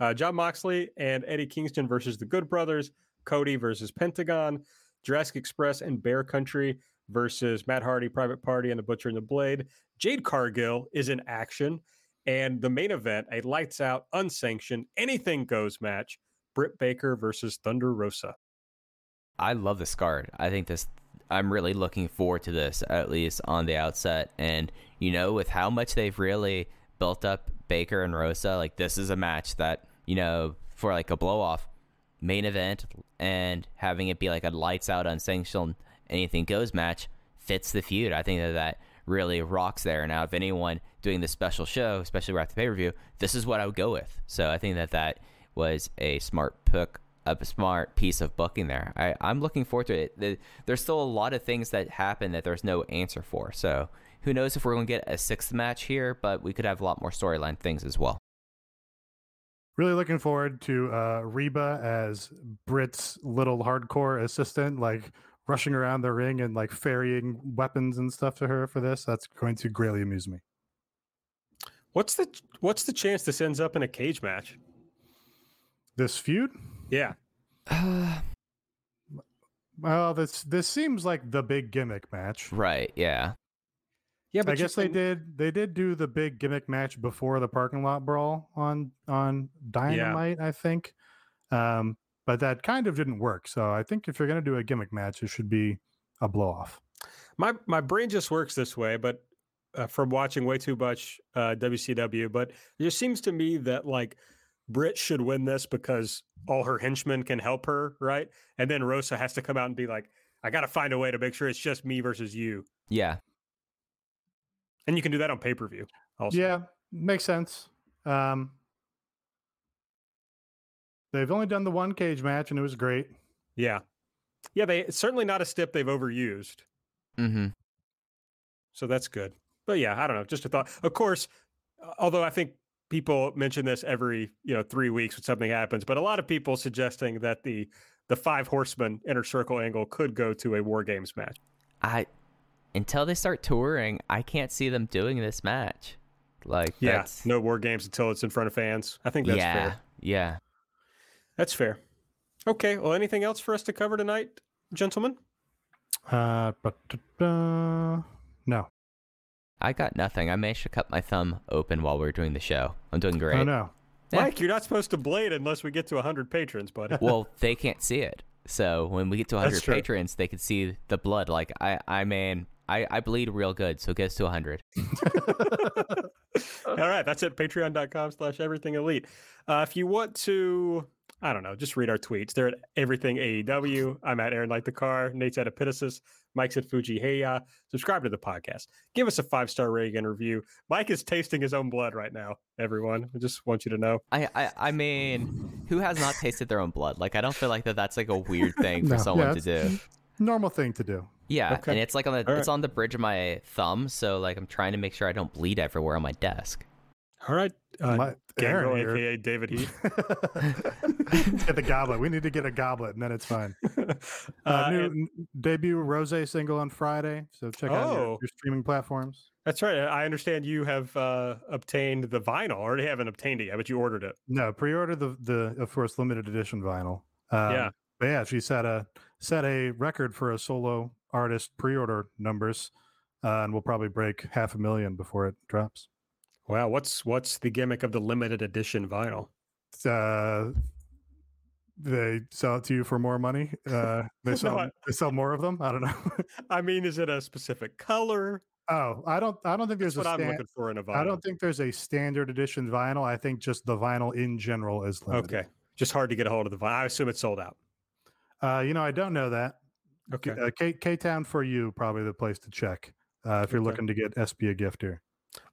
Uh, Jon Moxley and Eddie Kingston versus the Good Brothers, Cody versus Pentagon, Jurassic Express and Bear Country versus Matt Hardy, Private Party, and the Butcher and the Blade. Jade Cargill is in action. And the main event, a lights out, unsanctioned, anything goes match. Britt Baker versus Thunder Rosa. I love this card. I think this. I'm really looking forward to this, at least on the outset. And you know, with how much they've really built up Baker and Rosa, like this is a match that you know for like a blow off main event and having it be like a lights out, unsanctioned, anything goes match fits the feud. I think that that really rocks there. Now, if anyone doing this special show, especially right after pay per view, this is what I would go with. So I think that that was a smart pick, a smart piece of booking there. I, I'm looking forward to it. The- There's still a lot of things that happen that there's no answer for. So who knows if we're going to get a sixth match here, but we could have a lot more storyline things as well. Really looking forward to uh, Reba as Britt's little hardcore assistant, like rushing around the ring and like ferrying weapons and stuff to her for this. That's going to greatly amuse me. What's the what's the chance this ends up in a cage match? This feud? Yeah. Uh, Well, this this seems like the big gimmick match. right. Yeah. Yeah, but I guess they can- did they did do the big gimmick match before the parking lot brawl on on Dynamite, I think. Um, but that kind of didn't work. So I think if you're gonna do a gimmick match, it should be a blow off. My my brain just works this way, but uh, from watching way too much uh, WCW, but it just seems to me that like Britt should win this because all her henchmen can help her, right? And then Rosa has to come out and be like, "I got to find a way to make sure it's just me versus you," Yeah. And you can do that on pay per view. Also, Yeah, makes sense. Um, they've only done the one cage match, and it was great. yeah, yeah. They certainly not a stip they've overused. Mm-hmm. So that's good. But yeah, I don't know. Just a thought. Of course, although I think people mention this every you know three weeks when something happens, but a lot of people suggesting that the the five horsemen inner circle angle could go to a war games match. I until they start touring, I can't see them doing this match. Like Yeah, that's no war games until it's in front of fans. I think that's yeah, fair. yeah. That's fair. Okay. Well, anything else for us to cover tonight, gentlemen? Uh, but uh, no, I got nothing. I managed to cut my thumb open while we were doing the show. I'm doing great. oh no. Yeah. Mike, you're not supposed to blade unless we get to 100 patrons, buddy. well, they can't see it. So when we get to 100 patrons, they can see the blood. Like I, I mean, I, I bleed real good. So it gets to 100. All right, that's it. Patreon.com slash everything elite. Uh, if you want to, I don't know, just read our tweets. They're at everything AEW. I'm at Aaron Like the Car. Nate's at Epitasis. Mike's at Fuji Heya. Subscribe to the podcast. Give us a five star rating and review. Mike is tasting his own blood right now, everyone. I just want you to know. I, I, I mean, who has not tasted their own blood? Like I don't feel like that. That's like a weird thing for No, someone yeah, to do. Normal thing to do. Yeah, Okay. and it's like on the All it's on the bridge of my thumb, so like I'm trying to make sure I don't bleed everywhere on my desk. All right. Uh, My- Gangrel, Aaron, aka David Heath. get the goblet. We need to get a goblet, and then it's fine. Uh, Uh, new and- debut Rose single on Friday, so check out your, Oh. your streaming platforms. that's right. I understand you have uh, obtained the vinyl. I already haven't obtained it yet, but you ordered it. No, pre-order the the of course limited edition vinyl. Um, Yeah. but yeah, she set a set a record for a solo artist pre-order numbers, uh, and we'll probably break half a million before it drops. Wow. What's what's the gimmick of the limited edition vinyl? Uh, they sell it to you for more money. Uh, they No, sell I- they sell more of them. I don't know. I mean, is it a specific color? oh, I don't I don't think That's there's what a I'm looking for in a vinyl. I don't think there's a standard edition vinyl. I think just the vinyl in general is limited. Okay. Just hard to get a hold of the vinyl. I assume it's sold out. Uh, you know, I don't know that. Okay. uh, K K Town for you probably the place to check uh, if you're looking to get SB a gift here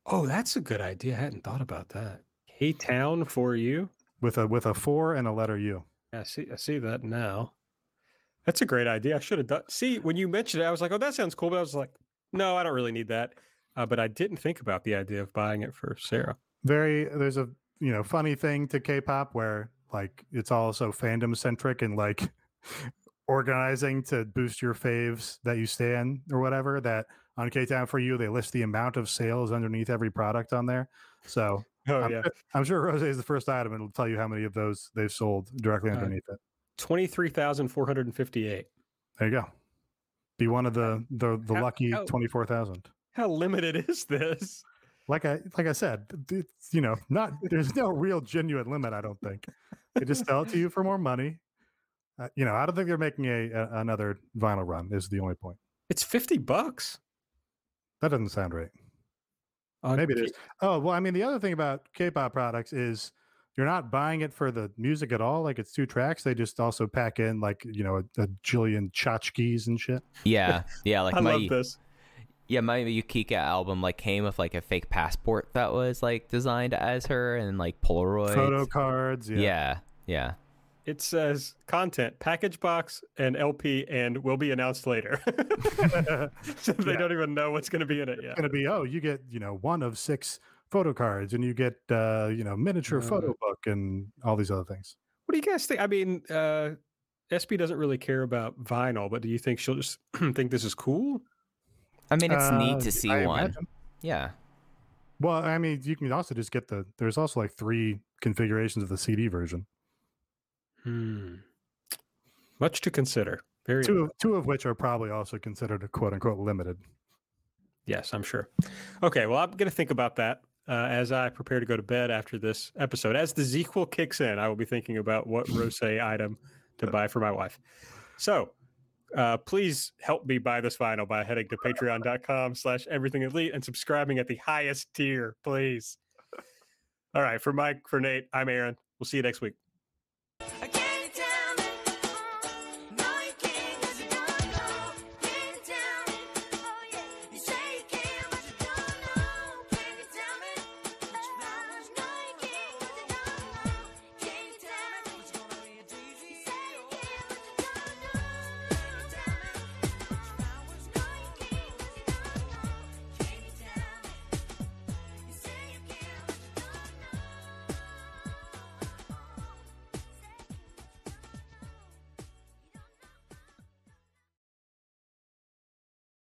Oh, that's a good idea. I hadn't thought about that. K Town for you. with a with a four and a letter u U. I see. I see that now. That's a great idea. I should have done. See, when you mentioned it, I was like, "Oh, that sounds cool," but I was like, "No, I don't really need that." Uh, but I didn't think about the idea of buying it for Sarah. Very there's a you know funny thing to K-pop where like it's all so fandom centric and like organizing to boost your faves that you stay in or whatever that on K Town for you they list the amount of sales underneath every product on there. So Oh I'm, yeah, sure- I'm sure Rose is the first item and it'll tell you how many of those they've sold directly Uh, underneath it. twenty three thousand four hundred and fifty eight. There you go. Be one of the the, the how- lucky twenty four thousand. How limited is this? Like I like I said, it's, you know, not there's no real genuine limit. I don't think they just sell it to you for more money. Uh, you know, I don't think they're making a, a another vinyl run. Is the only point. It's fifty bucks. That doesn't sound right. on Maybe it K- is. Oh well, I mean, the other thing about K-pop products is you're not buying it for the music at all. Like it's two tracks. They just also pack in like you know a, a jillion tchotchkes and shit. Yeah, yeah. Like I my love this. yeah, my Yukika album like came with like a fake passport that was like designed as her and like Polaroids. Photo cards. Yeah, Yeah. yeah. It says content package box and LP and will be announced later. so they Yeah. don't even know what's going to be in it yet. It's going to be oh you get you know one of six photo cards and you get uh you know miniature Uh. photo book and all these other things What do you guys think? I mean, uh, SB doesn't really care about vinyl, but do you think she'll just think this is cool? I mean, it's Uh, neat to see I one. imagine. Yeah. well i mean you can also just get the there's also like three configurations of the cd version Hmm. Much to consider. Very two of, two of which are probably also considered a quote unquote limited Yes, I'm sure. Okay, well, I'm going to think about that uh, as I prepare to go to bed after this episode. As the sequel kicks in, I will be thinking about what rose item to buy for my wife. So uh, please help me buy this vinyl by heading to patreon.com slash everything elite and subscribing at the highest tier, please. All right, for Mike, for Nate, I'm Aaron. We'll see you next week.